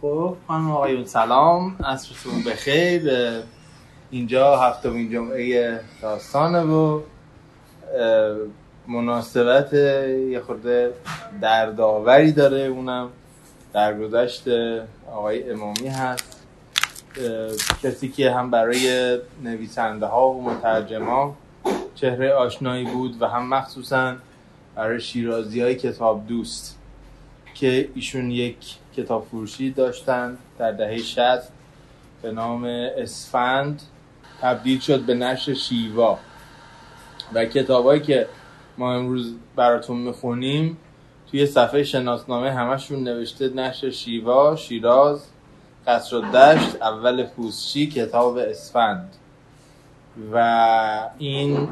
خب خانم آقایون سلام. عصرتون بخیر. اینجا هفتمین جمعه داستانه و مناسبت یه خورده دردآوری داره اونم. درگذشت آقای امامی هست. کسی که هم برای نویسنده ها و مترجما چهره آشنایی بود و هم مخصوصا برای شیرازی های کتاب دوست که ایشون یک کتاب فروشی داشتن در دهه 60 به نام اسفند. تبدیل شد به نشر شیوا. و کتابایی که ما امروز براتون می‌خونیم توی صفحه شناسنامه همشون نوشته نشر شیوا شیراز قصر و دشت اول پوسچی کتاب اسفند. و این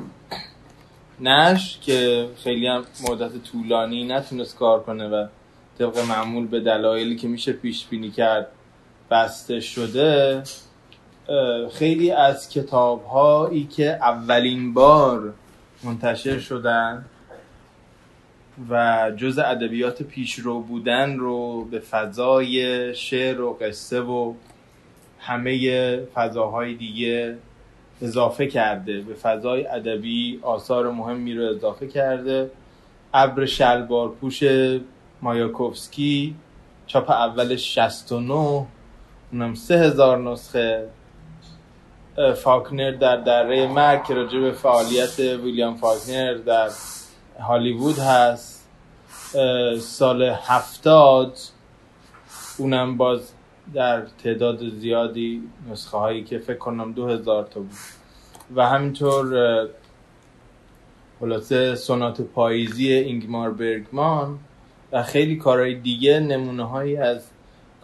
نش که خیلی هم مدت طولانی نتونست کار کنه و طبق معمول به دلایلی که میشه پیش بینی کرد بسته شده خیلی از کتاب هایی که اولین بار منتشر شدن و جز ادبیات پیشرو بودن رو به فضای شعر و قصه و همه فضاهای دیگه اضافه کرده به فضای ادبی آثار مهمی رو اضافه کرده. ابر شلوار پوش مایاکوفسکی چاپ اول 69 اونم سه هزار نسخه. فاکنر در دره مرگ که راجع به فعالیت ویلیام فاکنر در هالیوود هست. سال هفتاد اونم باز در تعداد زیادی نسخه هایی که فکر کنم دو هزار تا بود. و همینطور خلاصه سونات پاییزی اینگمار برگمان. خیلی کارهای دیگه نمونه هایی از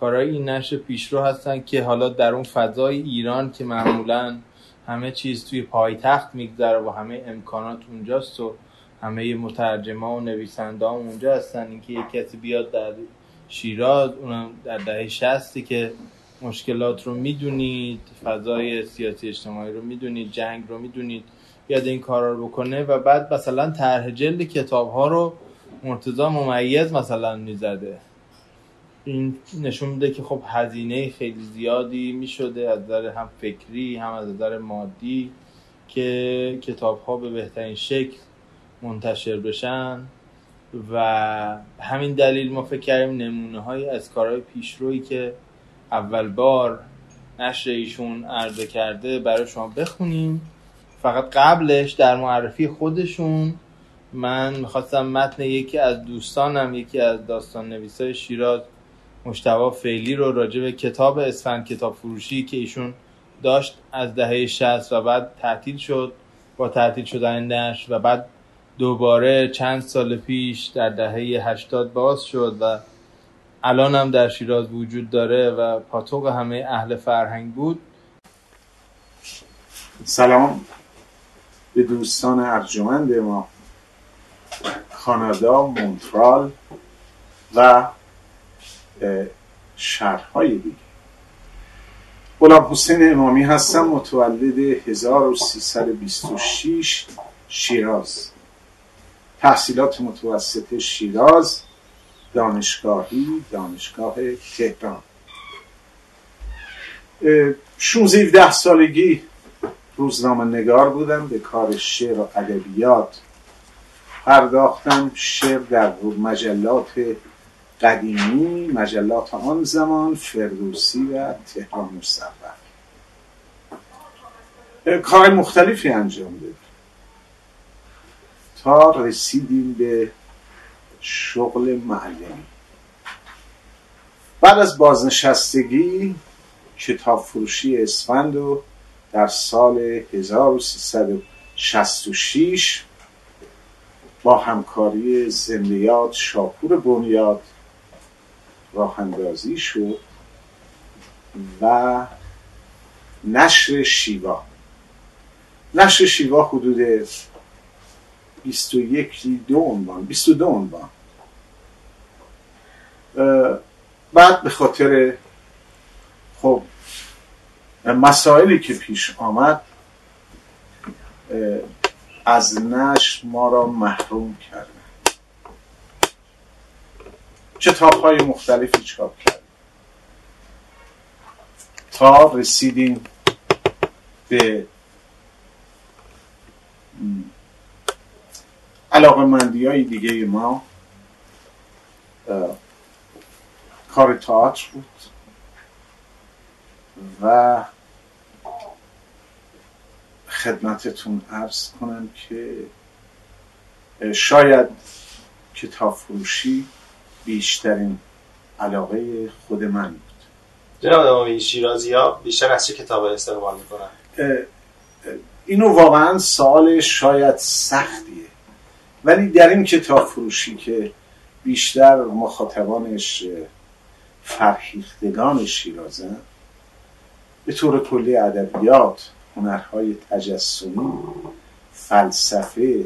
کارهای این نشر پیشرو هستن که حالا در اون فضای ایران که معمولا همه چیز توی پایتخت میگذره و همه امکانات اونجاست و همه مترجمه و نویسنده هم اونجا هستن. اینکه یک کسی بیاد در شیراز اونم در دهه شستی که مشکلات رو می‌دونید فضای سیاسی اجتماعی رو می‌دونید جنگ رو می‌دونید بیاد این کارا رو بکنه و بعد مثلا طرح جلد کتاب ها رو مرتضا ممیز مثلا می‌زده. این نشون میده که خب هزینه خیلی زیادی می‌شده از نظر هم فکری هم از نظر مادی که کتاب ها به بهترین شکل منتشر بشن و همین دلیل ما فکر کردیم نمونه های از کارهای پیشرویی که اول بار نشر ایشون عرضه کرده برای شما بخونیم. فقط قبلش در معرفی خودشون من می‌خواستم متن یکی از دوستانم یکی از داستان نویسای شیراز مشتبا فعلی رو راجع به کتاب اسفند کتاب فروشی که ایشون داشت از دهه 60 و بعد تعطیل شد با تعطیل شدن نش و بعد دوباره چند سال پیش در دهه 80 باز شد و الان هم در شیراز وجود داره و پاتوق همه اهل فرهنگ بود. سلام. به دوستان ارجمند ما. کانادا مونترال و شهرهای دیگه. غلام حسین امامی هستم متولد 1326 شیراز. تحصیلات متوسط شیراز دانشگاهی دانشگاه تهران. 16 سالگی روزنامه نگار بودم به کار شعر و ادبیات پرداختم شعر در مجلات قدیمی مجلات آن زمان فردوسی و تهران مصور. کار مختلفی انجام داد. تا رسیدیم به شغل معلمی. بعد از بازنشستگی کتاب فروشی اسفند و در سال 1366 با همکاری زندیات شاپور بنیاد راه اندازی شد و نشر شیوا. نشر شیوا حدود 21 دو عنوان 22 عنوان. بعد به خاطر خب مسائلی که پیش آمد از نشر ما را محروم کردن کتاب های مختلفی چاپ کرد. تا رسیدیم به علاقه مندی های دیگه ما. کار تئاتر بود و خدمتتون عرض کنم که شاید کتاب فروشی بیشترین علاقه خود من بود. جناب امامی شیرازی ها بیشتر از چه کتاب استقبال می‌کنن؟ اینو واقعا سال شاید سختیه. ولی در این کتاب فروشی که بیشتر مخاطبانش فرهیختگان شیرازن به طور کلی ادبیات هنرهای تجسمی فلسفه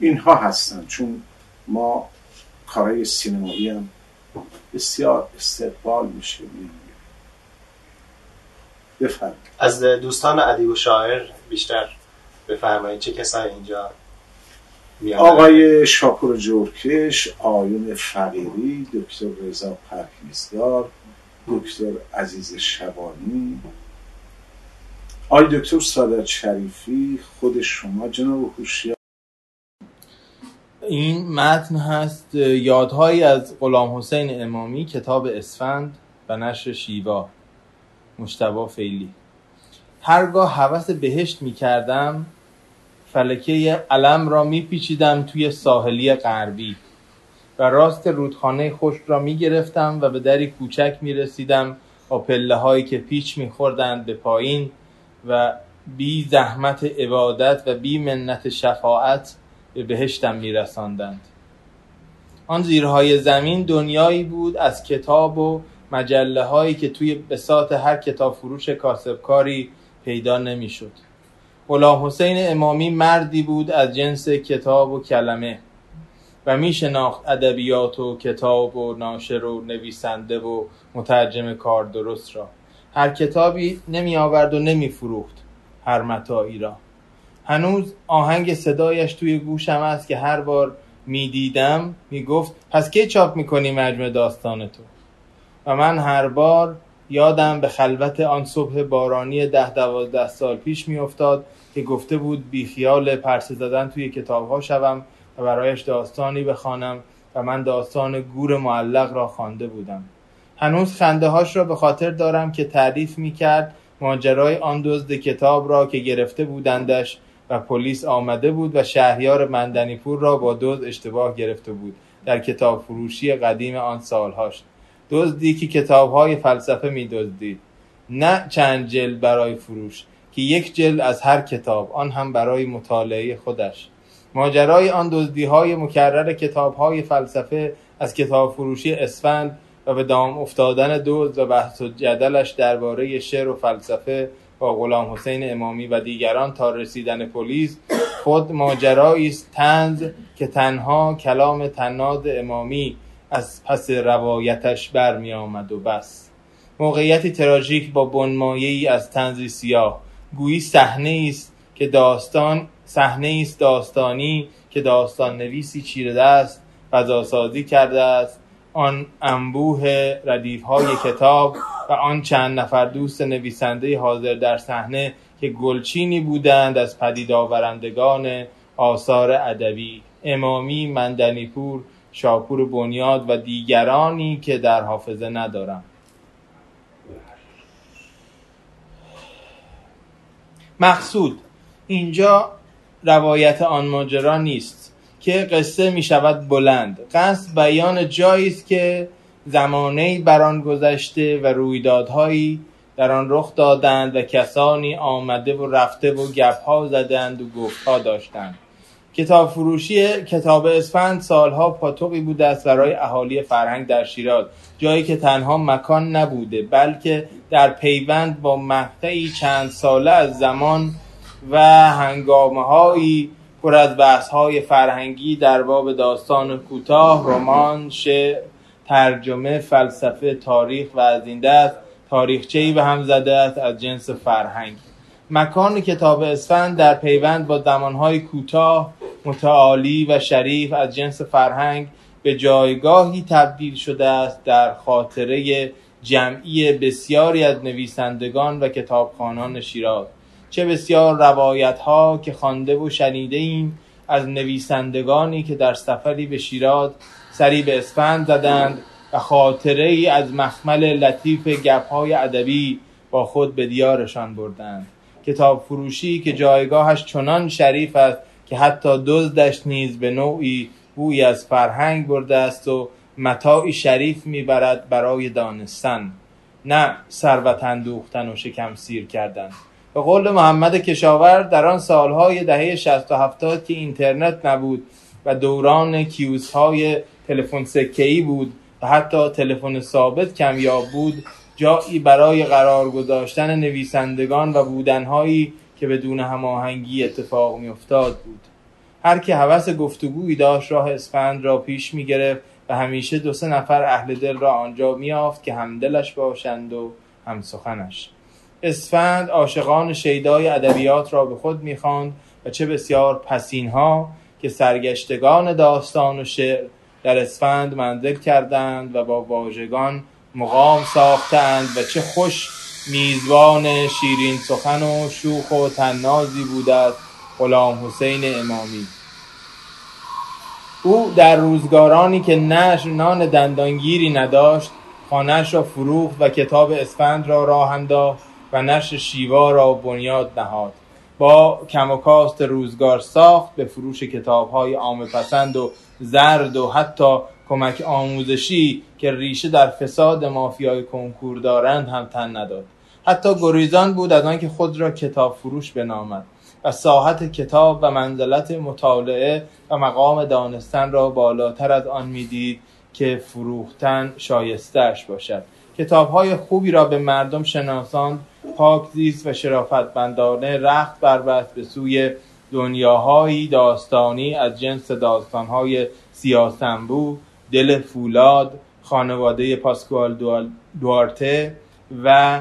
اینها هستن. چون ما کارهای سینمایی هم بسیار استقبال میشه. بفرم از دوستان ادیب و شاعر بیشتر بفرمایید. چه کسایی اینجا آقای شاکر جورکش آیون فقیری دکتر رضا پرهیزدار دکتر عزیز شبانی آقای دکتر سادت شریفی خود شما جناب هوشیار. این متن هست یادهایی از غلام حسین امامی کتاب اسفند و نشر شیوا. مشتبا فیلی. هرگاه حوث بهشت می کردم فلکه علم را میپیچیدم توی ساحلی غربی و راست رودخانه خشک را می‌گرفتم و به دری کوچک می‌رسیدم با پله هایی که پیچ میخوردند به پایین و بی زحمت عبادت و بی منت شفاعت به بهشتم میرساندند آن زیرهای زمین دنیایی بود از کتاب و مجله هایی که توی بساط هر کتاب فروش کاسبکاری پیدا نمی‌شد. غلام حسین امامی مردی بود از جنس کتاب و کلمه و می شناخت ادبیات و کتاب و ناشر و نویسنده و مترجم کار درست را هر کتابی نمی آورد و نمی فروخت هر متاعی را. هنوز آهنگ صدایش توی گوشم است که هر بار می دیدم می گفت پس کی چاپ می کنی مجموع داستان تو؟ و من هر بار یادم به خلوت آن صبح بارانی ده دوازده سال پیش میافتاد که گفته بود بیخیال پرسه زدن توی کتابها شوم و برایش داستانی بخوانم و من داستان گور معلق را خوانده بودم. هنوز خنده هاش را به خاطر دارم که تعریف می کرد ماجرای آن دزد کتاب را که گرفته بودندش و پلیس آمده بود و شهریار مندنیپور را با دزد اشتباه گرفته بود در کتاب فروشی قدیم آن سالهاش. دزدی که کتابهای فلسفه میدزدید. نه چند جلد برای فروش که یک جلد از هر کتاب آن هم برای مطالعه خودش. ماجرای آن دزدی های مکرر کتاب های فلسفه از کتاب فروشی اسفند و به دام افتادن دزد و بحث و جدلش درباره شعر و فلسفه با غلام حسین امامی و دیگران تا رسیدن پلیس خود ماجرایی است تنز که تنها کلام تناد امامی از پس روایتش برمی آمد و بس. موقعیتی تراژیک با بنمایه‌ای از تنزی سیاه. گویی صحنه است که داستان صحنه است داستانی که داستان نویسی چیره دست فضاسازی کرده است آن انبوه ردیف های کتاب و آن چند نفر دوست نویسنده حاضر در صحنه که گلچینی بودند از پدید آورندگان آثار ادبی امامی مندنیپور شاپور بنیاد و دیگرانی که در حافظه ندارم. مقصود اینجا روایت آن ماجرا نیست. که قصه می شود بلند. قصد بیان جایی است که زمانه بر آن گذشته و رویدادهایی در آن رخ دادند و کسانی آمده و رفته و گپها زدند و گفتها داشتند. کتاب فروشی کتاب اسفند سالها پاتوقی بوده است برای اهالی فرهنگ در شیراز جایی که تنها مکان نبوده بلکه در پیوند با مقطعی چند ساله از زمان و هنگامه هایی پر از بحث های فرهنگی در باب داستان کوتاه رمان شعر ترجمه فلسفه تاریخ و از این دست تاریخچه‌ای به هم زده است از جنس فرهنگ. مکان کتاب اسفند در پیوند با زمانهای کوتاه متعالی و شریف از جنس فرهنگ به جایگاهی تبدیل شده است در خاطره جمعی بسیاری از نویسندگان و کتابخانان شیراز. چه بسیار روایت ها که خوانده و شنیده ایم از نویسندگانی که در سفری به شیراز سری به اسفند زدند و خاطره ای از مخمل لطیف گپ های ادبی با خود به دیارشان بردند. کتاب فروشی که جایگاهش چنان شریف است که حتی دزدش نیز به نوعی بوی از فرهنگ برده است و متاعی شریف می‌برد برای دانستن نه ثروت اندوختن و شکم سیر کردن. به قول محمد کشاور در آن سالهای دهه 60 و 70 که اینترنت نبود و دوران کیوس های تلفن سکه‌ای بود و حتی تلفن ثابت کمیاب بود جایی برای قرار گذاشتن نویسندگان و بودنهایی که بدون هماهنگی اتفاق میافتاد بود. هر که هوس گفتگویی داشت راه اسفند را پیش می‌گرفت و همیشه دو سه نفر اهل دل را آنجا میافت که همدلش باشند و هم سخنش اسفند عاشقان شیدای ادبیات را به خود می‌خواند و چه بسیار پسین ها که سرگشتگان داستان و شعر در اسفند منزل کردند و با واژگان مقام ساختند و چه خوش میزبان شیرین سخن و شوخ و تنازی بوده است غلام حسین امامی. او در روزگارانی که نشر نان دندانگیری نداشت خانهش را فروخت و کتاب اسفند را راه انداخت. و نشر شیوا را بنیاد نهاد. با کم و کاست روزگار ساخت به فروش کتاب های عام پسند و زرد و حتی کمک آموزشی که ریشه در فساد مافیای کنکور دارند هم تن نداد. حتی گریزان بود از آنکه خود را کتاب فروش بنامد و ساحت کتاب و منزلت مطالعه و مقام دانستن را بالاتر از آن می‌دید که فروختن شایستهش باشد. کتاب های خوبی را به مردم شناسان پاک زیست و شرافتمندانه رخت بربست به سوی دنیاهایی داستانی از جنس داستانهای سیاسنبو دل فولاد خانواده پاسکوال دوارته و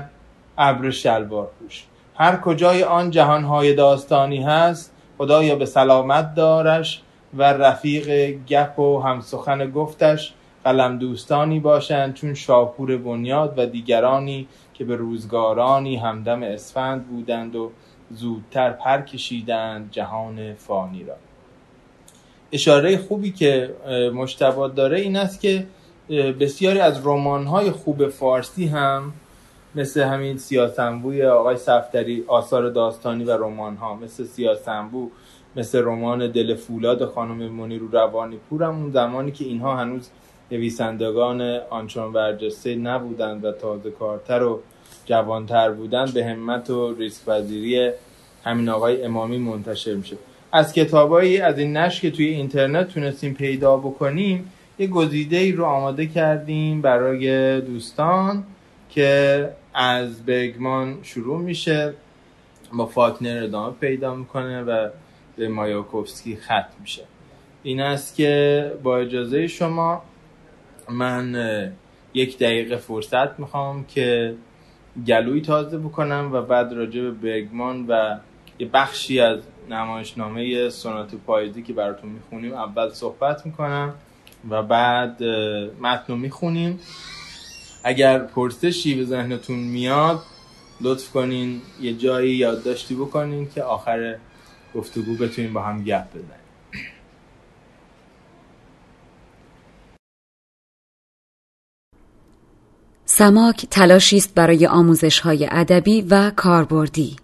ابر شلوار پوش هر کجای آن جهانهای داستانی هست خدایا به سلامت دارش و رفیق گپ و همسخن گفتش. قلم دوستانی باشند چون شاپور بنیاد و دیگرانی که به روزگارانی همدم اسفند بودند و زودتر پر کشیدند جهان فانی را. اشاره خوبی که مشتبات داره این است که بسیاری از رمان‌های خوب فارسی هم مثل همین سیاسنبوی آقای صفدری آثار داستانی و رمان‌ها مثل سیاسنبو مثل رمان دل فولاد خانم منیرو روانی پورم اون زمانی که اینها هنوز نویسندگان آنچون ورجسته نبودند و تازه کارتر و جوانتر بودند به همت و ریسک وزیری همین آقای امامی منتشر میشه از کتابایی از این نشر که توی اینترنت تونستیم پیدا بکنیم یه گزیده ای رو آماده کردیم برای دوستان که از بگمان شروع میشه با فاکنر ادامه پیدا می‌کنه و به مایاکوفسکی ختم میشه. این است که با اجازه شما من یک دقیقه فرصت می‌خوام که گلوی تازه بکنم و بعد راجع به برگمان و یه بخشی از نمایشنامه سونات پاییزی که براتون می‌خونیم اول صحبت می‌کنم و بعد متن می‌خونیم. اگر پرسشی به ذهنتون میاد لطف کنین یه جایی یادداشتی بکنین که آخر گفتگو بتونیم با هم گپ بزنیم سماک تلاشی است برای آموزش های ادبی و کاربردی.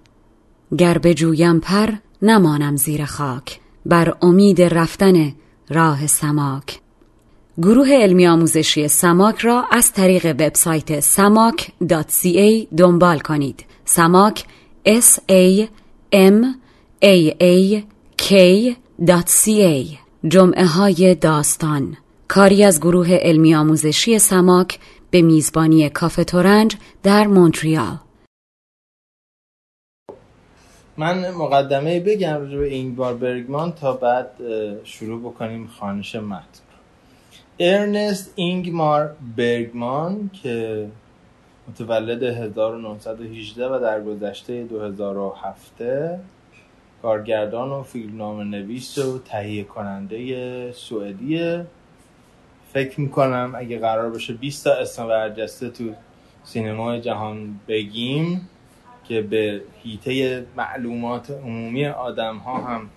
گر بجویم پر نمانم زیر خاک. بر امید رفتن راه سماک. گروه علمی آموزشی سماک را از طریق وبسایت samak.ca دنبال کنید. سماک s a m a a k.ca جمعه های داستان. کاری از گروه علمی آموزشی سماک به میزبانی کافه تورنج در مونتریال. من مقدمه بگم راجع به اینگبار برگمان تا بعد شروع بکنیم خانش متن. ارنست اینگمار برگمان که متولد 1918 و در گذشته 2007 کارگردان و فیلمنامه نویس و تهیه کننده سوئدیه فکر می‌کنم اگه قرار باشه 20 تا اسم برجسته تو سینما جهان بگیم که به هیته معلومات عمومی آدم ها هم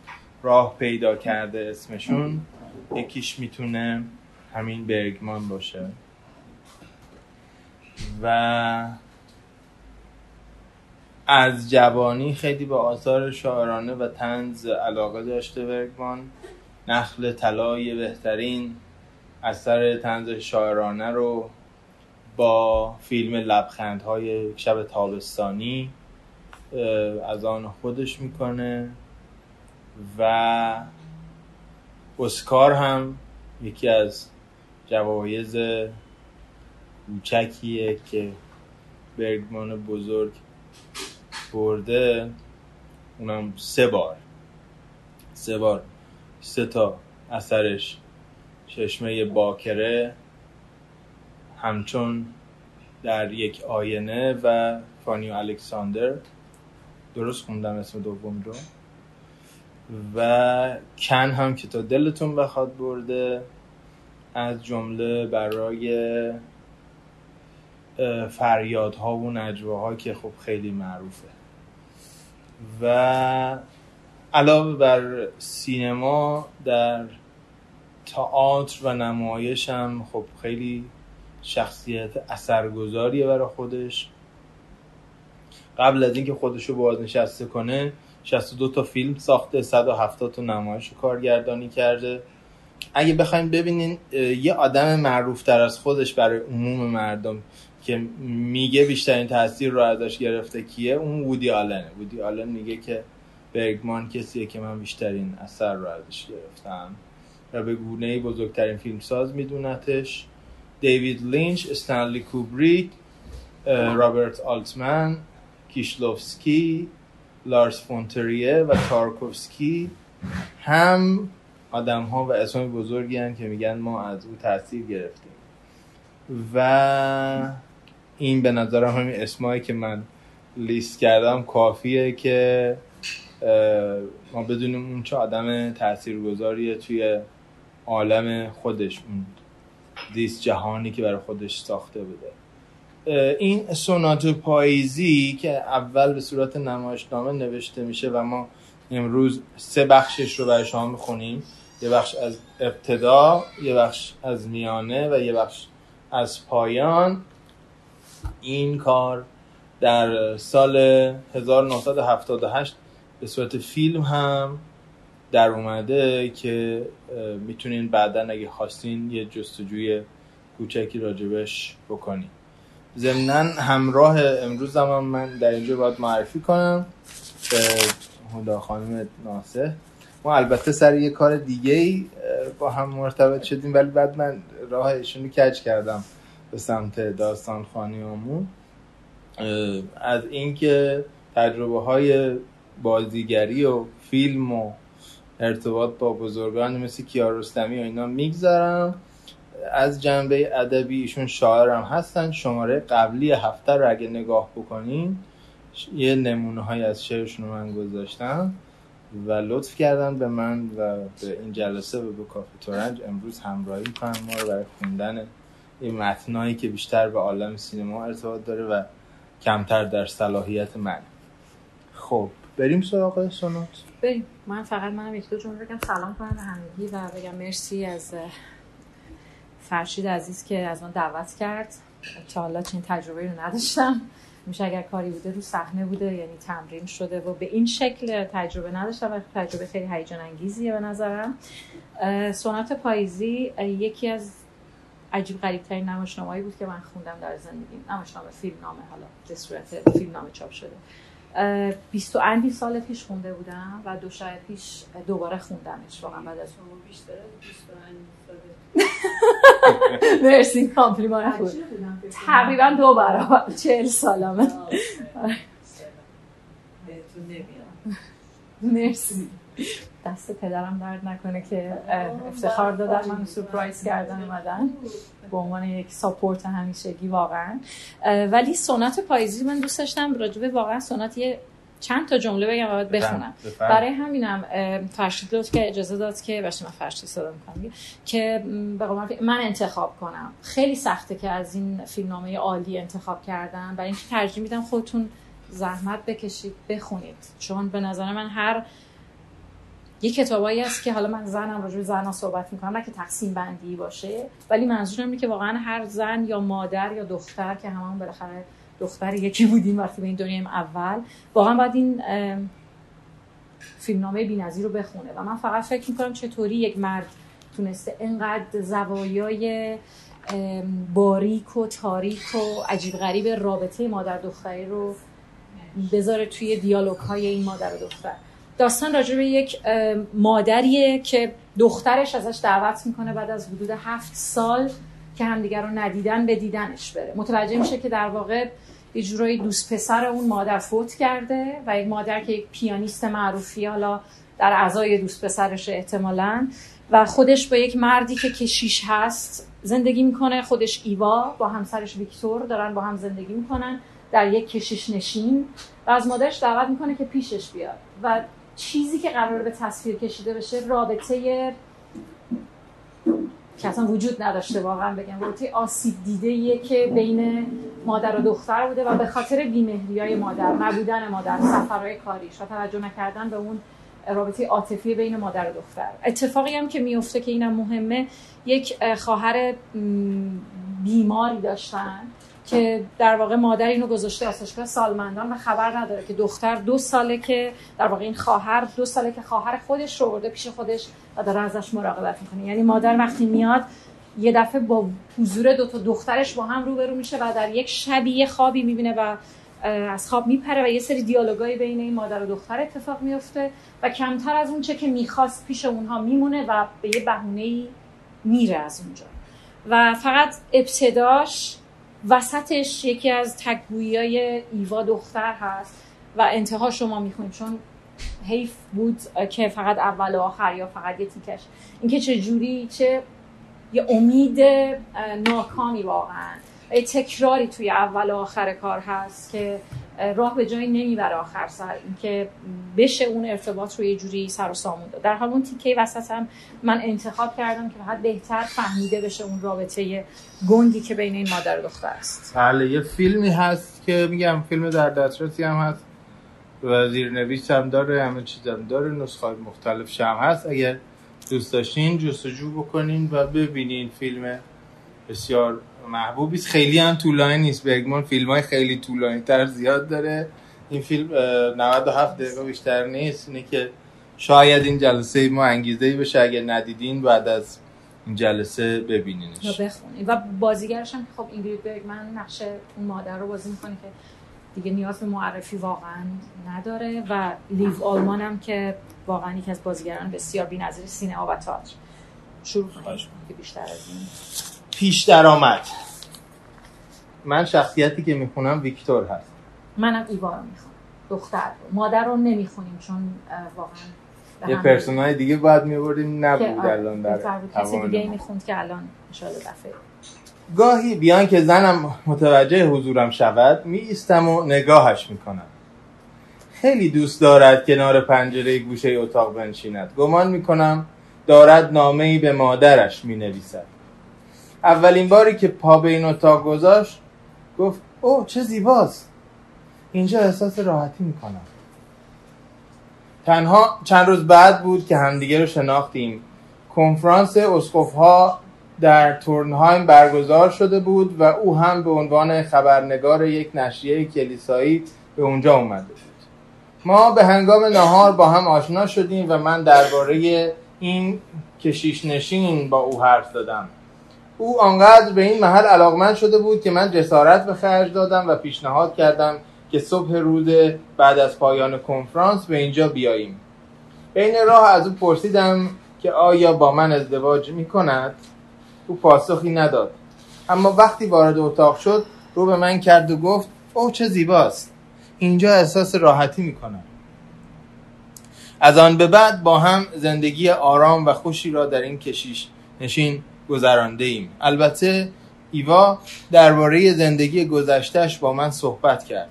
راه پیدا کرده اسمشون یکیش می‌تونه همین برگمان باشه. و از جوانی خیلی به آثار شاعرانه و تنز علاقه داشته برگمان نخل طلای بهترین اثر تنز شاعرانه رو با فیلم لبخندهای شب تابستانی از آن خودش می‌کنه و اسکار هم یکی از جوایز کوچکیه که برگمان بزرگ برده. اونم سه بار سه بار سه تا اثرش چشمه باکره همچون در یک آینه و فانیو الکساندر. درست خوندم اسم دوم رو. و کن هم که تا دلتون بخواد برده از جمله برای فریادها و نجواها که خب خیلی معروفه. و علاوه بر سینما در تئاتر و نمایش هم خب خیلی شخصیت اثرگذاریه برای خودش. قبل از اینکه خودش رو بازنشسته کنه 62 تا فیلم ساخته 170 تا نمایش کارگردانی کرده. اگه بخوایم ببینین یه آدم معروف تر از خودش برای عموم مردم که میگه بیشترین تاثیر رو ازش گرفته کیه؟ اون وودی آلنه. وودی آلن میگه که برگمان کسیه که من بیشترین اثر رو ازش گرفتم. و به گونه بزرگترین فیلمساز میدونتش. دیوید لینچ استنلی کوبریک رابرت آلتمن کیشلوفسکی لارس فونتریه و تارکوفسکی. هم آدم ها و اسم بزرگی هن که میگن ما از او تاثیر گرفتیم. و این به نظرم همین اسمایی که من لیست کردم کافیه که ما بدونیم اون چه آدم تاثیرگذاریه توی عالم خودش اون دیست جهانی که برای خودش ساخته بوده. این سونات پاییزی که اول به صورت نمایشنامه نوشته میشه و ما امروز سه بخشش رو برای شما می‌خونیم. یه بخش از ابتدا یه بخش از میانه و یه بخش از پایان. این کار در سال 1978 به صورت فیلم هم در اومده که می‌تونین بعدا اگه خواستین یه جستجوی کوچکی راجبش بکنین. ضمنا همراه امروز هم من در اینجا باید معرفی کنم به هدا خانم ناسه ما البته سر یه کار دیگه ای با هم مرتبط شدیم ولی بعد من راه ایشون کج کردم به سمت داستان خانیامون از اینکه تجربه های بازیگری و فیلم و ارتباط با بزرگان مثل کیارستمی و اینا می‌گذارم. از جنبه ادبی ایشون شاعر هم هستن. شماره قبلی هفته رو اگه نگاه بکنین یه نمونه های از شعرشون رو من گذاشتم و لطف کردن به من و به این جلسه و به کافی تورنج امروز همراهی می‌کنن ما رو برای خوندن این متنایی که بیشتر به عالم سینما ارتباط داره و کمتر در صلاحیت من. خب بریم سراغ سونات بریم. من فقط منم یک دو جمله بگم. سلام کنم به همگی و بگم مرسی از فرشید عزیز که از من دعوت کرد. تا حالا چنین تجربه رو نداشتم. میشه اگر کاری بوده رو صحنه بوده یعنی تمرین شده و به این شکل تجربه نداشتم. و تجربه خیلی هیجان انگیزیه به نظرم. سونات پاییزی یکی از عجیب غریب ترین نمایشنامه‌ای بود که من خوندم در زندگیم. نمایشنامه فیلم نامه حالا به صورت فیلم نامه چاپ شده. بیست و اندی سال پیش خونده بودم و دو شاید پیش دوباره خوندمش واقعا بعد از مرسی کامپلیمان بود تقریبا دو برابر چهل سالمه. مرسی. دست پدرم درد نکنه که افتخار دادن من سورپرایز کردن اومدن. به عنوان یک ساپورت همیشگی واقعا. ولی سونات پاییزی من دوست داشتم راجبه واقعا سونات یه چند تا جمله بگم و باید بخونم. بفرم. برای همینم فرشید لطف که اجازه داد که باشه من فرشید صدا می‌کنم که من انتخاب کنم. خیلی سخته که از این فیلمنامه عالی انتخاب کردم. برای اینکه ترجیح میدم خودتون زحمت بکشید بخونید. چون به نظر من هر یه کتابایی هست که حالا من زنم راجع به زنها صحبت می‌کنم نه که تقسیم بندی باشه ولی منظورم اینه که واقعا هر زن یا مادر یا دختر که هممون بالاخره دختر یکی بودیم وقتی به این دنیایم اول واقعا باید این ام، فیلمنامه بی‌نظیر رو بخونه. و من فقط فکر می‌کنم چطوری یک مرد تونسته اینقدر زوایای باریک و تاریک و عجیب غریب رابطه مادر دختری رو بذاره توی دیالوگ های این مادر و دختر. داستان راجع به یک مادریه که دخترش ازش دعوت می‌کنه بعد از حدود هفت سال که همدیگر رو ندیدن به دیدنش بره. متوجه میشه که در واقع یه جورایی دوست پسر اون مادر فوت کرده و یک مادر که یک پیانیست معروفی حالا در اعضای دوست پسرش احتمالا و خودش با یک مردی که کشیش هست زندگی می‌کنه. خودش ایوا با همسرش ویکتور دارن با هم زندگی می‌کنن در یک کشیش نشین و از مادرش دعوت می‌کنه که پیشش بیاد. و چیزی که قرار به تصویر کشیده بشه رابطه که اصلا وجود نداشته واقعا بگم رابطه آسیب دیده که بین مادر و دختر بوده و به خاطر بیمهری های مادر نبودن مادر سفرهای کاریش و توجه نکردن به اون رابطه عاطفی بین مادر و دختر. اتفاقی هم که میفته که اینم مهمه یک اه، خواهر بیماری داشتن. که در واقع مادر اینو گذاشته آسایشگاه سالمندان و خبر نداره که دختر دو ساله که در واقع این خواهر دو ساله که خواهر خودش رو برده پیش خودش و داره ازش مراقبت می‌کنه. یعنی مادر وقتی میاد یه دفعه با حضور دو تا دخترش با هم روبرو میشه و در یک شبی یه خوابی می‌بینه و از خواب میپره و یه سری دیالوگایی بین این مادر و دختر اتفاق میفته و کمتر از اون چه که می‌خواست پیش اونها میمونه و به یه بهونه‌ای میره از اونجا. و فقط ابتداش وسطش یکی از تکگویی های ایوا دختر هست و انتها شما می‌خونید چون حیف بود که فقط اول و آخر یا فقط یه تیکش. اینکه چه جوری چه یه امید ناکامی واقعا. یه تکراری توی اول و آخر کار هست که راه به جایی نمی‌بره آخر سر. اینکه بشه اون ارتباط رو یه جوری سر و سامون داد. در حال اون تیکه وسط هم من انتخاب کردم که فقط بهتر فهمیده بشه اون رابطه گندی که بین این مادر و دختر است. بله یه فیلمی هست که میگم فیلم در دسترسی هم هست. و زیرنویس هم داره همه چیز هم داره نسخه مختلف هم هست. اگر دوست داشتین جستجو بکنین و ببینین فیلم بسیار محبوبی است خیلی هم طولانی نیست. برگمان فیلم های خیلی طولانی تر زیاد داره. این فیلم اه، 97 دقیقه بیشتر نیست. اینه که شاید این جلسه ما انگیزه ای بشه. اگر ندیدین بعد از این جلسه ببینینش. بخونید و بازیگرش هم خب اینگرید برگمن نقش اون مادر رو بازی می‌کنه که دیگه نیاز به معرفی واقعا نداره. و لیو آلمان هم که واقعا یکی از بازیگران بسیار بی‌نظیر سینما و تئاتر. شروع کنید که بیشتر از این. پیش درآمد من شخصیتی که می‌خونم ویکتور هست. منم ایوا رو می‌خوام دختر. رو مادر رو نمی‌خونیم چون واقعا یه پرسونای دیگه باید میبردیم نبود آره، الان در. کسی دیگه. می‌خوند که الان انشاءالله دفعه. گاهی بیان که زنم متوجه حضورم شود می ایستم و نگاهش می‌کنم. خیلی دوست دارد کنار پنجره گوشه اتاق بنشیند. گمان می‌کنم دارد نامه ای به مادرش می نویسد اولین باری که پا به این اتاق گذاشت گفت او چه زیباست. اینجا احساس راحتی می‌کنم. تنها چند روز بعد بود که همدیگه رو شناختیم. کنفرانس اسقف‌ها در تورنهایم برگزار شده بود و او هم به عنوان خبرنگار یک نشریه کلیسایی به اونجا اومده بود. ما به هنگام نهار با هم آشنا شدیم و من درباره این کشیش نشین با او حرف زدم. او آنقدر به این محل علاقمند شده بود که من جسارت به خرج دادم و پیشنهاد کردم که صبح روز بعد از پایان کنفرانس به اینجا بیاییم. بین راه از او پرسیدم که آیا با من ازدواج می کند او پاسخی نداد. اما وقتی وارد اتاق شد رو به من کرد و گفت او چه زیباست. اینجا احساس راحتی می کنم از آن به بعد با هم زندگی آرام و خوشی را در این کشیش نشین گذرانده ایم البته ایوا درباره زندگی گذشتهش با من صحبت کرد.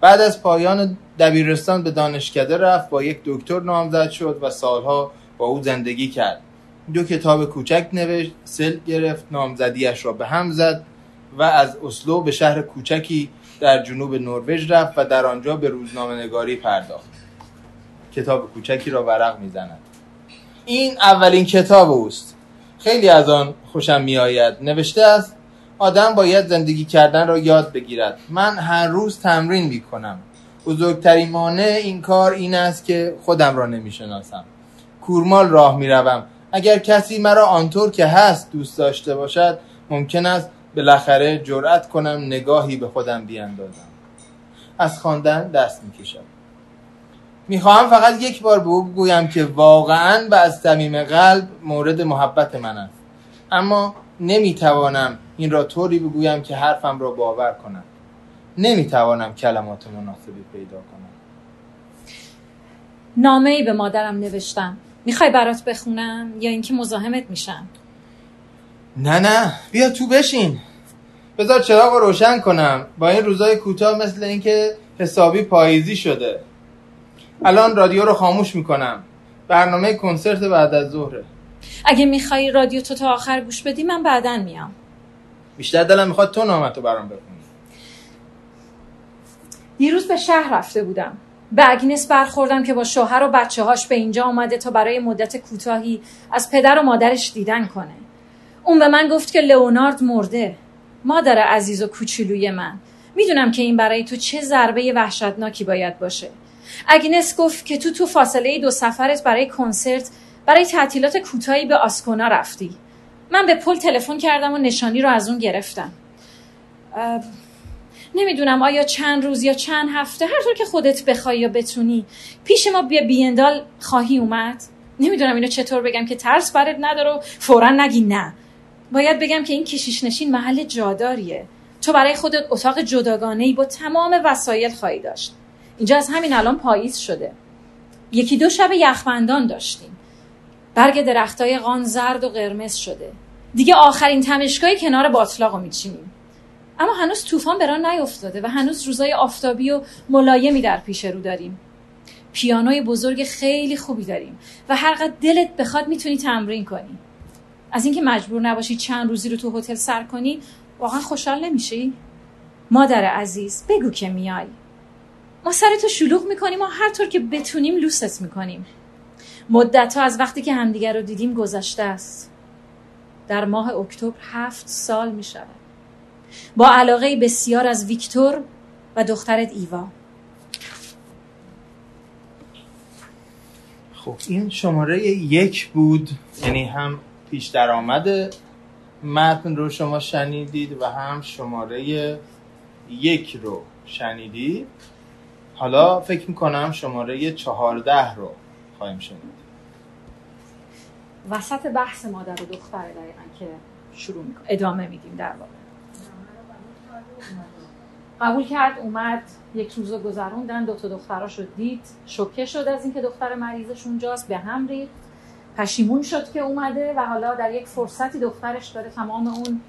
بعد از پایان دبیرستان به دانشکده رفت با یک دکتر نامزد شد و سالها با او زندگی کرد. دو کتاب کوچک نوشت سل گرفت نامزدیش را به هم زد و از اسلو به شهر کوچکی در جنوب نروژ رفت و در آنجا به روزنامه نگاری پرداخت. کتاب کوچکی را ورق می‌زند. این اولین کتاب اوست. خیلی از آن خوشم میآید. نوشته است آدم باید زندگی کردن را یاد بگیرد. من هر روز تمرین می کنم بزرگترین مانع این کار این است که خودم را نمی‌شناسم. کورمال راه می روم. اگر کسی مرا آنطور که هست دوست داشته باشد ممکن است بالاخره جرأت کنم نگاهی به خودم بیاندازم. از خواندن دست می‌کشم. می‌خواهم فقط یک بار به او بگویم که واقعا و از صمیم قلب مورد محبت من است. اما نمی‌توانم این را طوری بگویم که حرفم را باور کنم نمی‌توانم کلمات مناسبی پیدا کنم. نامه ای به مادرم نوشتم. می‌خوای برات بخونم یا اینکه مزاحمت میشم؟ نه نه. بیا تو بشین. بذار چراغ رو روشن کنم. با این روزای کوتاه مثل اینکه حسابی پاییزی شده. الان رادیو رو خاموش می‌کنم. برنامه کنسرت بعد از ظهره. اگه می‌خوای رادیو تو تا آخر گوش بدی من بعدا میام. بیشتر دلم می‌خواد تو نامتو برام بخونی. دیروز به شهر رفته بودم. به اگنس برخوردم که با شوهر و بچه هاش به اینجا آمده تا برای مدت کوتاهی از پدر و مادرش دیدن کنه. اون به من گفت که لئونارد مرده. مادر عزیز و کوچولوی من. می‌دونم که این برای تو چه ضربه وحشتناکی باید باشه. اگنس گفت که تو تو فاصله دو سفرت برای کنسرت برای تعطیلات کوتاهی به آسکونا رفتی. من به پل تلفن کردم و نشانی رو از اون گرفتم. نمی‌دونم آیا چند روز یا چند هفته هر طور که خودت بخوای یا بتونی پیش ما بیا بیندال خواهی اومد؟ نمی‌دونم اینو چطور بگم که ترس برات نداره و فورا نگی نه. باید بگم که این کشیش نشین محل جاداریه. تو برای خودت اتاق جداگانه ای با تمام وسایل خواهی داشت. اینجا از همین الان پاییز شده. یکی دو شب یخبندان داشتیم. برگ درختای قان زرد و قرمز شده. دیگه آخرین تمشگاه کنار باطلاق رو میچینیم. اما هنوز طوفان بران نیفتاده و هنوز روزای آفتابی و ملایمی در پیش رو داریم. پیانوی بزرگ خیلی خوبی داریم و هر دلت بخواد می‌تونی تمرین کنی. از اینکه مجبور نباشی چند روزی رو تو هتل سر کنی واقعا خوشحال نمیشی؟ مادر عزیز بگو که میای. ما سرتو شلوغ می‌کنیم و هر طور که بتونیم لوست می‌کنیم. مدت ها از وقتی که همدیگر رو دیدیم گذشته است. در ماه اکتبر هفت سال می با علاقه بسیار از ویکتور و دخترت ایوا. خب این شماره یک بود. یعنی هم پیش درآمد متن رو شما شنیدید و هم شماره یک رو شنیدید. حالا فکر می‌کنم شماره چهارده رو خواهیم شنید. وسط بحث مادر و دختر دقیقا که شروع می‌کنم ادامه میدیم در واقع. قبول کرد اومد یک روز گذروندن دو تا دختراشو دید شوکه شد از اینکه دختر مریضش اونجاست به هم ریخت پشیمون شد که اومده و حالا در یک فرصتی دخترش داره تمام اون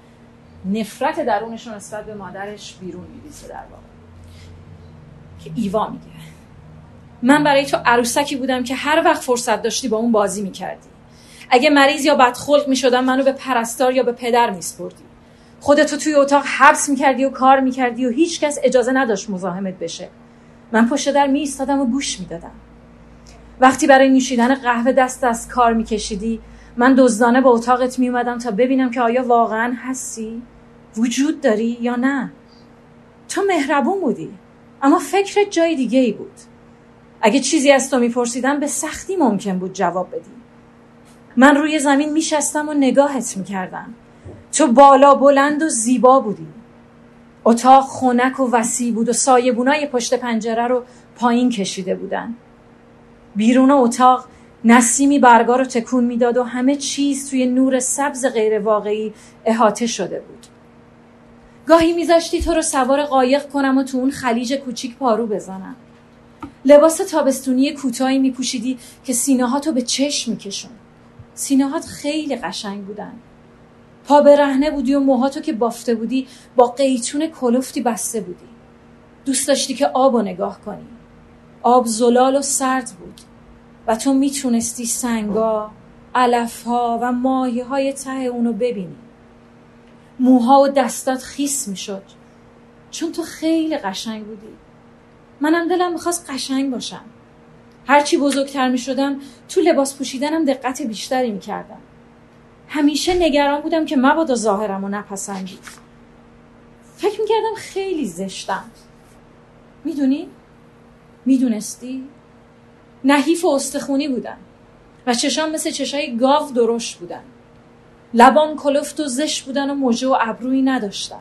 نفرت درونش رو نسبت به مادرش بیرون میریزه در واقع. که ایوا میگه. من برای تو عروسکی بودم که هر وقت فرصت داشتی با اون بازی می‌کردی. اگه مریض یا بدخلق می‌شدم منو به پرستار یا به پدر میسپردی. خودتو توی اتاق حبس می‌کردی و کار می‌کردی و هیچکس اجازه نداشت مزاحمت بشه. من پشت در می و گوش می‌دادم. وقتی برای نوشیدن قهوه دست از کار میکشیدی من دزدانه به اتاقت میومدم تا ببینم که آیا واقعا هستی؟ وجود داری یا نه؟ تو مهربون بودی. اما فکرت جای دیگه ای بود. اگه چیزی از تو میپرسیدم به سختی ممکن بود جواب بدی. من روی زمین میشستم و نگاهت می‌کردم. تو بالا بلند و زیبا بودی. اتاق خونک و وسیع بود و سایبونای پشت پنجره رو پایین کشیده بودن. بیرون اتاق نسیمی برگا رو تکون می‌داد و همه چیز توی نور سبز غیر واقعی احاطه شده بود. گاهی میذاشتی تو رو سوار قایق کنم و تو اون خلیج کوچیک پارو بزنم. لباس تابستونی کوتاهی میپوشیدی که سینه تو به چشم میکشون سینه خیلی قشنگ بودن. پا به رهنه بودی و موهاتو که بافته بودی با قیچون کلفتی بسته بودی. دوست داشتی که آب رو نگاه کنی. آب زلال و سرد بود و تو می‌تونستی سنگا علفها و ماهی های ته اونو ببینی. موها و دستات خیس می‌شد. چون تو خیلی قشنگ بودی. منم دلم می‌خواست قشنگ باشم. هرچی بزرگتر می‌شدم تو لباس پوشیدنم دقت بیشتری می‌کردم. همیشه نگران بودم که مبادا ظاهرم و نپسندید فکر می‌کردم خیلی زشتم. می‌دونی؟ می‌دونستی؟ نحیف و استخونی بودن و چشام مثل چشای گاو درشت بودن. لبام کلفت و زشت بودن و موجه و ابرویی نداشتن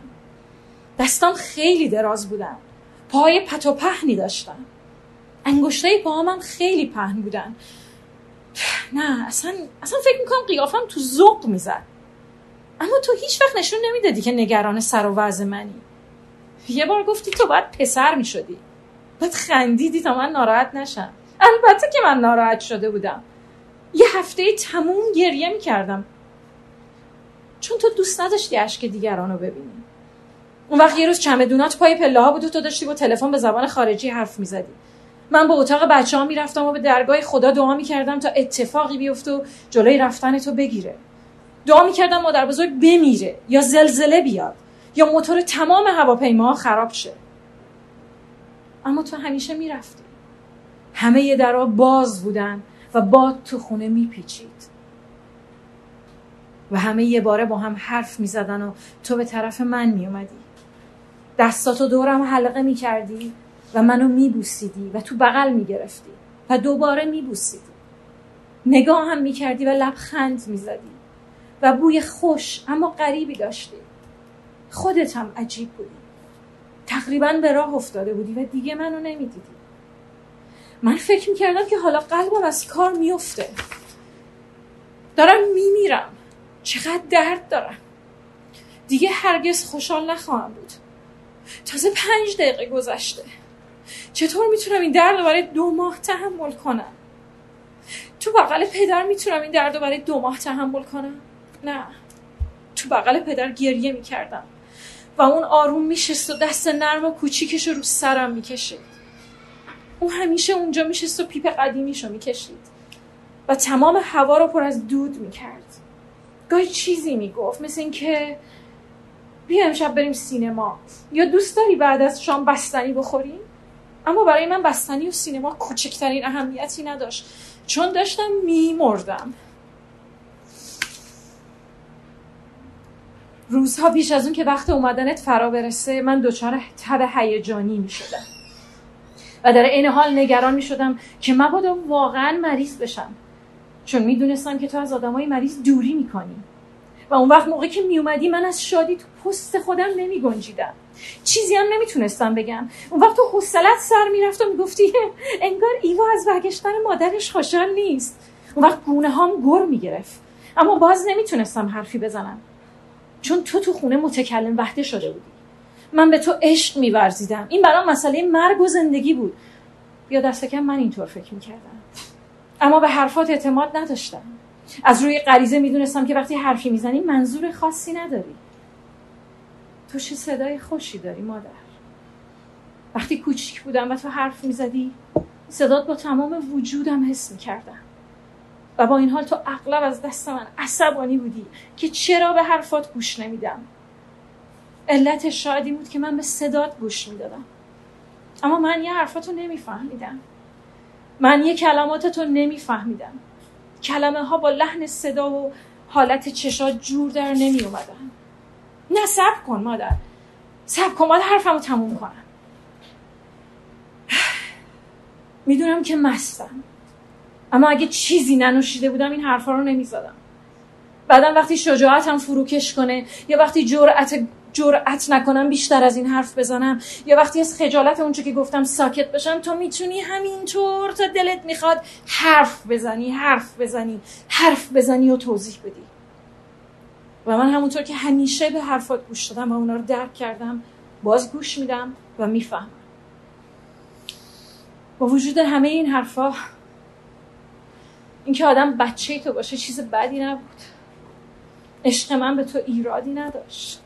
دستام خیلی دراز بودن. پای پت و پهنی داشتن. انگشتای پاهامم خیلی پهن بودن. نه اصلا, اصلا فکر می‌کنم قیافم تو ذوق می‌زد. اما تو هیچ وقت نشون نمی‌دادی که نگران سر و وضع منی. یه بار گفتی تو باید پسر می‌شدی. باید خندیدی تا من ناراحت نشم. البته که من ناراحت شده بودم. یه هفته تموم گریه می‌کردم. چون تو دوست نداشتی عشق دیگران رو ببینی. اون وقت یه روز چمدونات پای پله ها بود و تو داشتی با تلفن به زبان خارجی حرف می‌زدی. من به اتاق بچه ها می‌رفتم و به درگاه خدا دعا می‌کردم تا اتفاقی بیفته و جلوی رفتن تو بگیره. دعا می‌کردم مادر بزرگ بمیره یا زلزله بیاد یا موتور تمام هواپیماها خراب شه. اما تو همیشه می‌رفتی. همه درها باز بودن و باد تو خونه میپیچید. و همه یه باره با هم حرف می‌زدن و تو به طرف من میومدی دستاتو دورم حلقه می‌کردی و منو میبوسیدی و تو بغل می‌گرفتی و دوباره میبوسیدی. نگاه هم می‌کردی و لبخند می‌زدی و بوی خوش اما غریبی داشتی. خودت هم عجیب بودی. تقریبا به راه افتاده بودی و دیگه منو نمی‌دیدی. من فکر می‌کردم که حالا قلبم از کار میفته دارم میمیرم. چقدر درد دارم. دیگه هرگز خوشحال نخواهم بود. تازه پنج دقیقه گذشته. چطور می‌تونم این درد برای دو ماه تحمل کنم؟ تو بغل پدر می‌تونم این درد برای دو ماه تحمل کنم؟ نه. تو بغل پدر گریه می‌کردم. و اون آروم میشست و دست نرم و کوچیکش رو سرم می‌کشید. اون همیشه اونجا میشست و پیپ قدیمیشو می‌کشید. و تمام هوا رو پر از دود می‌کرد. گاهی چیزی می‌گفت مثل اینکه بیا امشب بریم سینما. یا دوست داری بعد از شام بستنی بخوریم؟ اما برای من بستنی و سینما کوچکترین اهمیتی نداشت. چون داشتم میمردم. روزها پیش از اون که وقت اومدنت فرا برسه من دچار تب هیجانی می شدم و در این حال نگران می شدم که مبادا واقعا مریض بشم. چون می‌دونستم که تو از آدمای مریض دوری می‌کنی. و اون وقت موقعی که میومدی من از شادی تو پست خودم نمی گنجیدم چیزی هم نمی‌تونستم بگم. اون وقت تو حوصلت سر می‌رفت و می‌گفتی انگار ایوا از برگشتن مادرش خوشحال نیست. اون وقت گونه هام گر می‌گرفت. اما باز نمی‌تونستم حرفی بزنم. چون تو تو خونه متکلم وحده شده بودی. من به تو عشق میورزیدم. این برام مسئله مرگ و زندگی بود. یا دست کم من اینطور فکر می‌کردم. اما به حرفات اعتماد نداشتم. از روی غریزه می‌دونستم که وقتی حرفی می‌زنی منظور خاصی نداری. تو چه صدای خوشی داری مادر. وقتی کوچیک بودم و تو حرف می‌زدی صدات با تمام وجودم حس می‌کردم. و با این حال تو اغلب از دست من عصبانی بودی که چرا به حرفات گوش نمیدم. علت شاید این بود که من به صدات گوش می‌دادم. اما من یه حرفاتو نمیفهمیدم. من یه کلماتتو نمیفهمیدم. کلمه ها با لحن صدا و حالت چشا جور در نمی اومدن نه سب کن مادر. سب کن مادر حرفمو تموم کنم. می‌دونم که مستم. اما اگه چیزی ننوشیده بودم این حرفا رو نمی‌زدم. بعدم وقتی شجاعتم فروکش کنه یا وقتی جرأت جرأت نکنم بیشتر از این حرف بزنم. یا وقتی از خجالت اونچه که گفتم ساکت بشم تو می‌تونی همینطور تا دلت می‌خواد حرف بزنی حرف بزنی حرف بزنی و توضیح بدی. و من همونطور که همیشه به حرفات گوش دادم و اونا رو درک کردم باز گوش میدم و می‌فهمم. با وجود همه این حرفا اینکه آدم بچه تو باشه چیز بدی نبود. عشق من به تو ایرادی نداشت.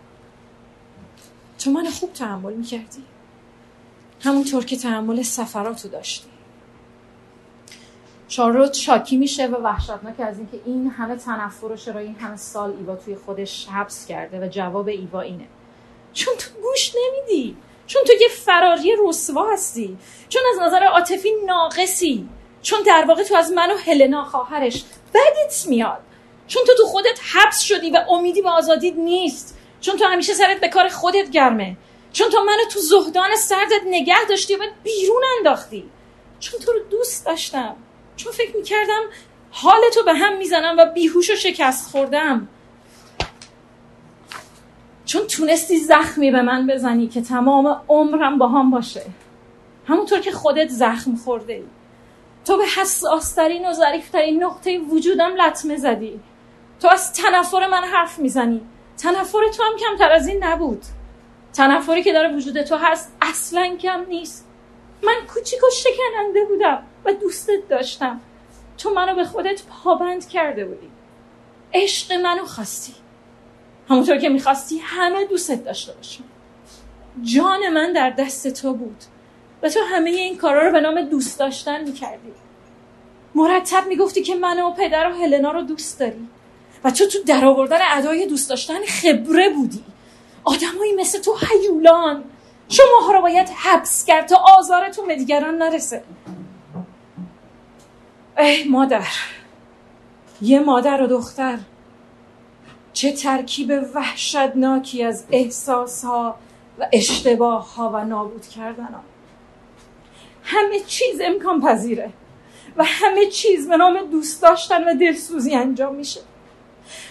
تو من خوب تحمل می‌کردی. همونطور که تحمل سفراتو داشتی. چارلوت شاکی میشه و وحشتناک از اینکه این همه تنفر رو چرا این همه سال ایوا توی خودش حبس کرده و جواب ایوا اینه. چون تو گوش نمیدی. چون تو یه فراری رسوا هستی. چون از نظر عاطفی ناقصی. چون در واقع تو از من و هلنا خواهرش. بدت میاد. چون تو تو خودت حبس شدی و امیدی به آزادی نیست. چون تو همیشه سرت به کار خودت گرمه. چون تو منو تو زهدان سردت نگه داشتی و بیرون انداختی. چون تو رو دوست داشتم. چون فکر می‌کردم حالتو به هم می‌زنم و بیهوش و شکست خوردم. چون تونستی زخمی به من بزنی که تمام عمرم با هم باشه. همونطور که خودت زخم خورده ای. تو به حساسترین و ظریفترین نقطه وجودم لطمه زدی. تو از تنفر من حرف می‌زنی. تنفر تو هم کمتر از این نبود. تنفری که داره وجود تو هست اصلا کم نیست. من کوچیک و شکننده بودم و دوستت داشتم. تو منو به خودت پابند کرده بودی. عشق منو خواستی. همونطور که می‌خواستی همه دوستت داشته باشم جان من در دست تو بود و تو همه این کارا رو به نام دوست داشتن می‌کردی. مرتب می‌گفتی که من و پدر و هلنا رو دوست داری. و تو تو در آوردن ادای دوست داشتن خبره بودی. آدمایی مثل تو هیولان. شما رو باید حبس کرد تا آزارتون به دیگران نرسه. ای مادر یه مادر و دختر. چه ترکیب وحشتناکی از احساس ها و اشتباه ها و نابود کردن ها. همه چیز امکان پذیره و همه چیز به نام دوست داشتن و دلسوزی انجام میشه.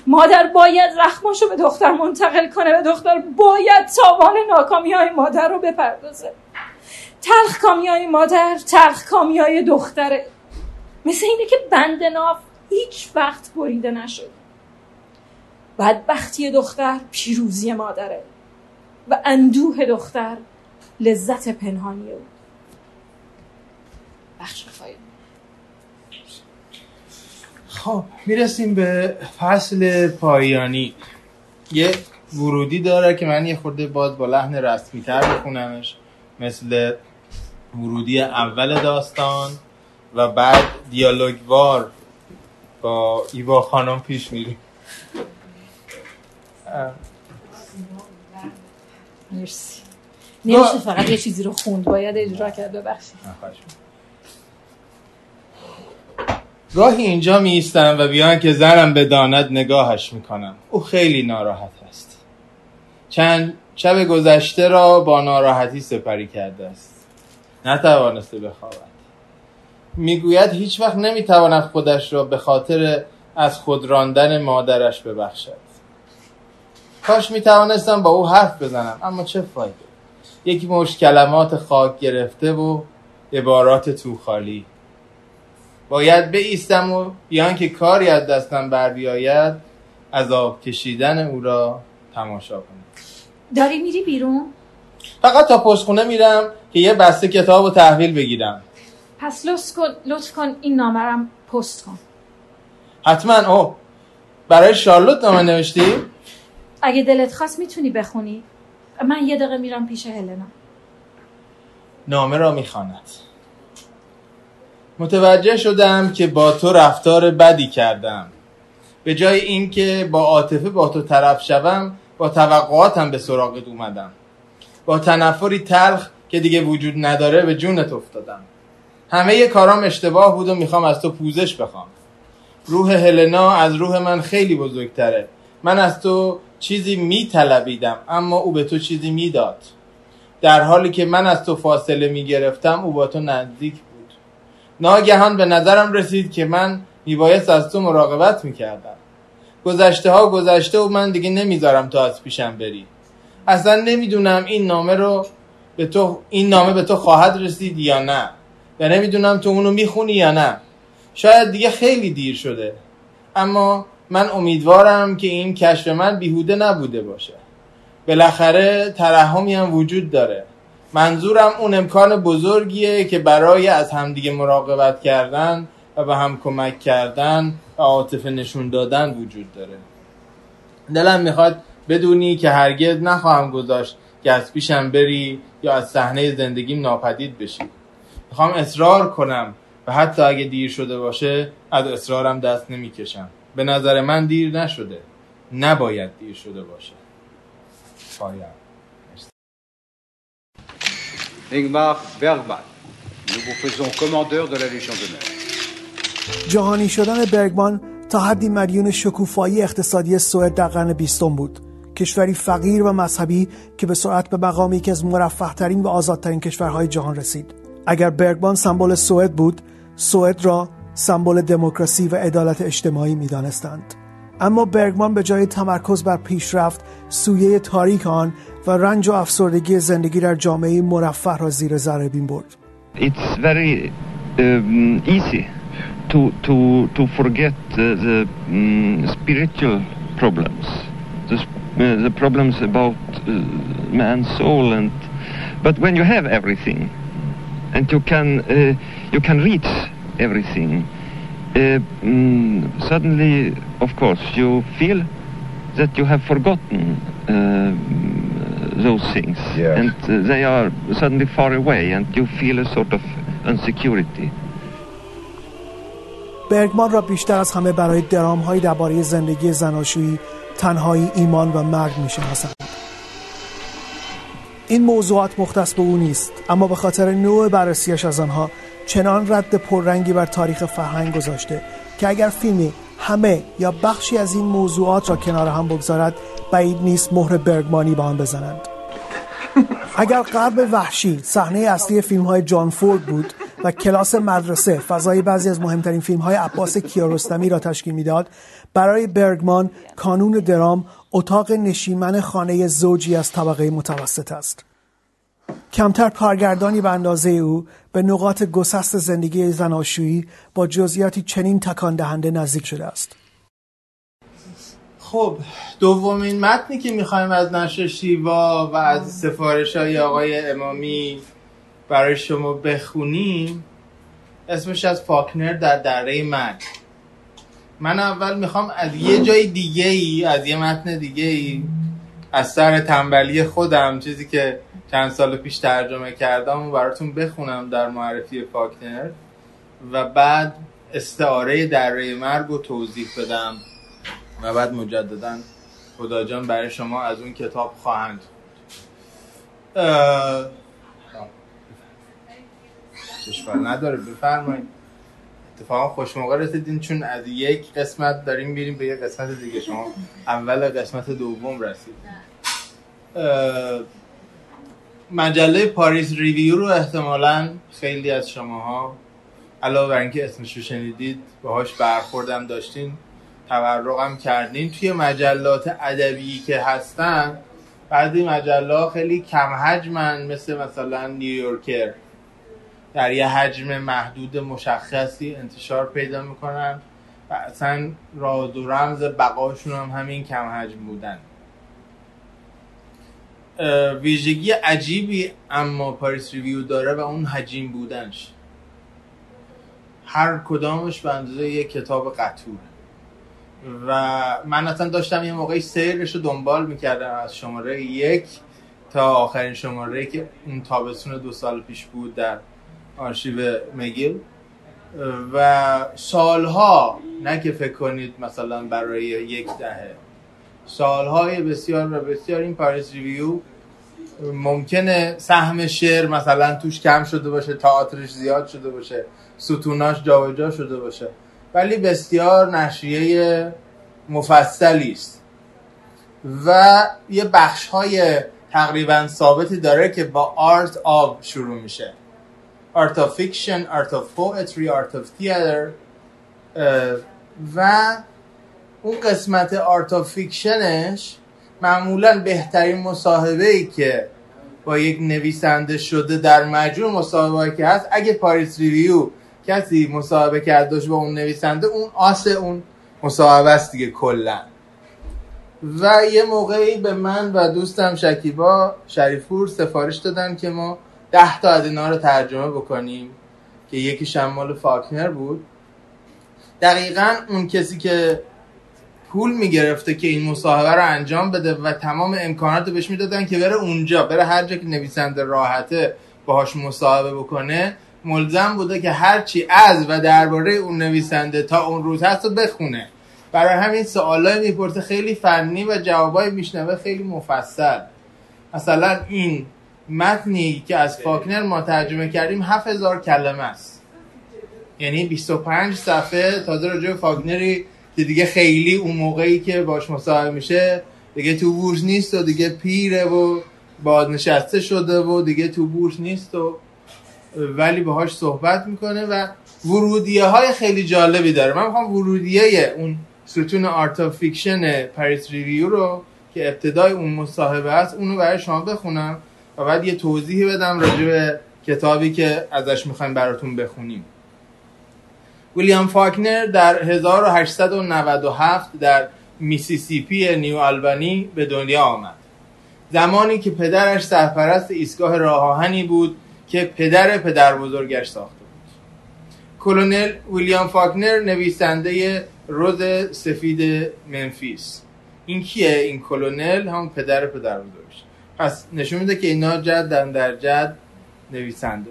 مادر باید زخماشو به دختر منتقل کنه و دختر باید تاوان ناکامی های مادر رو بپردازه. تلخ کامی های مادر تلخ کامی های دختره. مثل اینه که بند ناف هیچ وقت بریده نشد بدبختی دختر پیروزی مادره و اندوه دختر لذت پنهانی او. بخش خب می‌رسیم به فصل پایانی. یه ورودی داره که من یه خورده باز با لحن رسمی تر بخونمش مثل ورودی اول داستان و بعد دیالوگوار با ایوا خانم پیش میریم. مرسی. نمیشه فقط یه چیزی رو خوند باید اجرا کرد ببخشید. گاهی اینجا می ایستم و بیان که زنم بداند نگاهش می‌کنم. او خیلی ناراحت است. چند شب گذشته را با ناراحتی سپری کرده است. نتوانسته بخوابد. می‌گوید هیچ وقت نمی‌تواند خودش را به خاطر از خود راندن مادرش ببخشد. کاش می‌توانستم با او حرف بزنم اما چه فایده؟ یک مش کلمات خاک گرفته و عبارات تو خالی. باید بیستم و بیان که کاری از دستم بر بیاید عذاب کشیدن او را تماشا کنم داری میری بیرون؟ فقط تا پستخونه میرم که یه بسته کتاب و تحویل بگیرم. پس لطف کن, لطف کن این نامرم پست کن. حتما. او برای شارلوت نامه نوشتی؟ اگه دلت خواست می‌تونی بخونی. من یه دقیقه میرم پیش هلنا. نامه را می‌خواند. متوجه شدم که با تو رفتار بدی کردم. به جای اینکه با عاطفه با تو طرف شوم با توقعاتم به سراغت اومدم. با تنفری تلخ که دیگه وجود نداره به جونت افتادم. همه کارام اشتباه بود و می‌خوام از تو پوزش بخوام. روح هلنا از روح من خیلی بزرگتره. من از تو چیزی میطلبیدم اما او به تو چیزی می‌داد. در حالی که من از تو فاصله می‌گرفتم او با تو نزدیک ناگهان به نظرم رسید که من میبایست از تو مراقبت می‌کردم. گذشته ها گذشته و من دیگه نمی‌ذارم تو از پیشم بری. اصلا نمی‌دونم این نامه رو به تو این نامه به تو خواهد رسید یا نه. و نمی‌دونم تو اونو می‌خونی یا نه. شاید دیگه خیلی دیر شده. اما من امیدوارم که این کشف من بیهوده نبوده باشه. بالاخره ترحمی هم وجود داره. منظورم اون امکان بزرگیه که برای از همدیگه مراقبت کردن و به هم کمک کردن و عاطفه نشون دادن وجود داره. دلم می‌خواد بدونی که هرگز نخواهم گذاشت گسپیشم بری یا از صحنه زندگیم ناپدید بشی. می‌خوام اصرار کنم و حتی اگه دیر شده باشه از اصرارم دست نمی‌کشم. به نظر من دیر نشده. نباید دیر شده باشه. پایم Ingmar Bergman, nous vous faisons commandeur de la Légion d'honneur. جهانی شدن برگمان تا حدی مدیون شکوفایی اقتصادی سوئد در قرن بیستم بود. کشوری فقیر و مذهبی که به سرعت به مقام یکی از مرفهترین و آزادترین کشورهای جهان رسید. اگر برگمان سمبل سوئد بود سوئد را سمبل دموکراسی و عدالت اجتماعی می‌دانستند. اما برگمان به جای تمرکز بر پیشرفت سویه تاریک آن و رنج و افسردگی زندگی در جامعه مرفه را زیر ذره بین برد It's very um, easy to to to forget the, um, spiritual problems, the uh, the problems about uh, man's soul, and but when you have everything, and you can uh, you can reach everything, Uh, mm, suddenly, of course, you feel that you have forgotten uh, those things, yes. and uh, they are suddenly far away, and you feel a sort of insecurity. برگمان را بیشتر از همه برای درام های درباره زندگی زناشویی تنهایی ایمان و مرگ می شناسند. این موضوعات مختص به او نیست اما به خاطر نوع بررسیش از آنها چنان رد پررنگی بر تاریخ فرهنگ گذاشته که اگر فیلمی همه یا بخشی از این موضوعات را کنار هم بگذارد بعید نیست مهر برگمانی به آن بزنند. اگر غرب وحشی صحنه اصلی فیلم های جان فورد بود و کلاس مدرسه فضای بعضی از مهمترین فیلم های عباس کیارستمی را تشکیل می‌داد برای برگمان کانون درام اتاق نشیمن خانه زوجی از طبقه متوسط است. کمتر کارگردانی به اندازه او به نقاط گسست زندگی زناشویی با جزئیاتی چنین تکان دهنده نزدیک شده است. خب دومین متنی که می‌خوایم از نشر شیوا و از سفارش های آقای امامی برای شما بخونیم اسمش از فاکنر در دره مرگ من اول می‌خوام از یه جای دیگه ای از یه متن دیگه ای از سر تنبلی خودم چیزی که چند سال پیش ترجمه کردم و براتون بخونم در معرفی فاکنر و بعد استعاره دره مرگ رو توضیح بدم و بعد مجددا خدا جان برای شما از اون کتاب خواهند اه، اشکال نداره بفرمایید. اتفاقا خوش موقع رسیدین چون از یک قسمت داریم میریم به یک قسمت دیگه. شما اول قسمت دوم رسید مجله پاریس ریویو رو احتمالا خیلی از شماها علاوه بر اینکه اسمش رو شنیدید باهاش برخوردم داشتین تورقم کردین. توی مجلات ادبی که هستن بعضی مجله خیلی کم حجمن مثل مثلا نیویورکر در یه حجم محدود مشخصی انتشار پیدا می‌کنن و اصلا راز و رمز بقاشون هم همین کم حجم بودن. ویژگی عجیبی اما پاریس ریویو داره و اون حجیم بودنش. هر کدامش به اندازه یک کتاب قطوره. و من اصلا داشتم یه موقعی سیرش رو دنبال می‌کردم از شماره یک تا آخرین شماره که اون تابستون دو سال پیش بود در آرشیو مگیل. و سالها نه که فکر کنید مثلا برای یک دهه. سالهای بسیار و بسیار این Paris Review ممکنه سهم شعر مثلا توش کم شده باشه تئاترش زیاد شده باشه ستوناش جابجا شده باشه ولی بسیار نشریه مفصلی است. و یه بخش های تقریبا ثابتی داره که با art of شروع میشه. of fiction, art of poetry, art of theater اه، و اون قسمت art fiction ش معمولا بهترین مصاحبه ای که با یک نویسنده شده در مجموع مصاحبه که هست. اگه Paris Review کسی مصاحبه کرد داشت با اون نویسنده اون آس اون مصاحبه است دیگه کلا. و یه موقعی به من و دوستم شکیبا شریفور سفارش دادن که ما ده تا از اینا رو ترجمه بکنیم که یکی شمال فاکنر بود. دقیقا اون کسی که پول می‌گرفته که این مصاحبه رو انجام بده و تمام امکانات رو بهش می‌دادن که بره اونجا بره هر جا که نویسنده راحته باهاش مصاحبه بکنه. ملزم بوده که هرچی از و درباره اون نویسنده تا اون روز هست رو بخونه. برای همین سوالای می‌پرسه خیلی فنی و جوابای میشنوه خیلی مفصل. مثلا این متنی که از فاکنر ما ترجمه کردیم 7000 کلمه است. یعنی 25 صفحه تازه راجع فاکنری که دیگه خیلی اون موقعی که باش مصاحبه میشه دیگه تو بورس نیست و دیگه پیره و بازنشسته شده و دیگه تو بورس نیست و ولی باهاش صحبت می‌کنه و ورودیه های خیلی جالبی داره. من می‌خوام ورودیه اون ستون art of fiction Paris Review رو که ابتدای اون مصاحبه است اونو برای شما بخونم و بعد یه توضیحی بدم راجع به کتابی که ازش می‌خوایم براتون بخونیم. ویلیام فاکنر در 1897 در میسیسیپی نیو آلبانی به دنیا آمد. زمانی که پدرش سرپرست ایستگاه راه آهنی بود که پدر پدر بزرگش ساخته بود. کلونل ویلیام فاکنر نویسنده روز سفید منفیس. این کیه این کلونل؟ هم پدر پدر بزرگش پس نشون میده که اینا جدن در جد نویسنده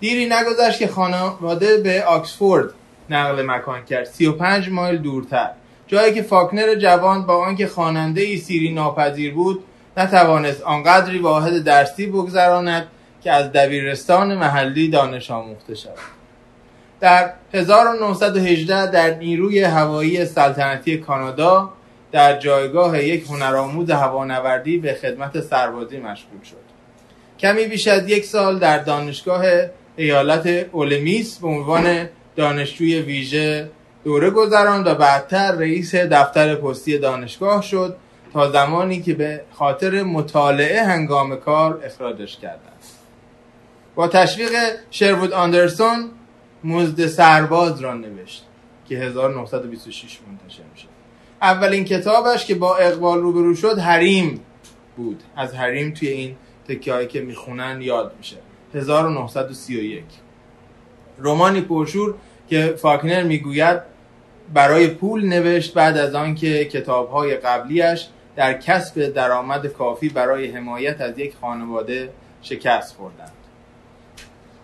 دیری نگذشت که خانواده به آکسفورد نقل مکان کرد. 35 مایل دورتر. جایی که فاکنر جوان با آنکه خواننده ای سیری ناپذیر بود نتوانست آنقدری واحد درسی بگذراند که از دبیرستان محلی دانش آموخته شود. در 1918 در نیروی هوایی سلطنتی کانادا در جایگاه یک هنرآموز هوانوردی به خدمت سربازی مشغول شد. کمی بیش از یک سال در دانشگاه ایالت اولمیس به عنوان دانشجوی ویژه دوره گذراند و بعدتر رئیس دفتر پستی دانشگاه شد تا زمانی که به خاطر مطالعه هنگام کار اخراجش کردند. با تشویق شروود آندرسون مزد سرباز را نوشت که 1926 منتشر میشه اولین کتابش که با اقبال روبرو شد حریم بود. از حریم توی این تکیه که می‌خونن یاد میشه. 1931 رومانی پرشور که فاکنر می‌گوید برای پول نوشت بعد از آنکه کتابهای قبلیش در کسب درآمد کافی برای حمایت از یک خانواده شکست خوردند.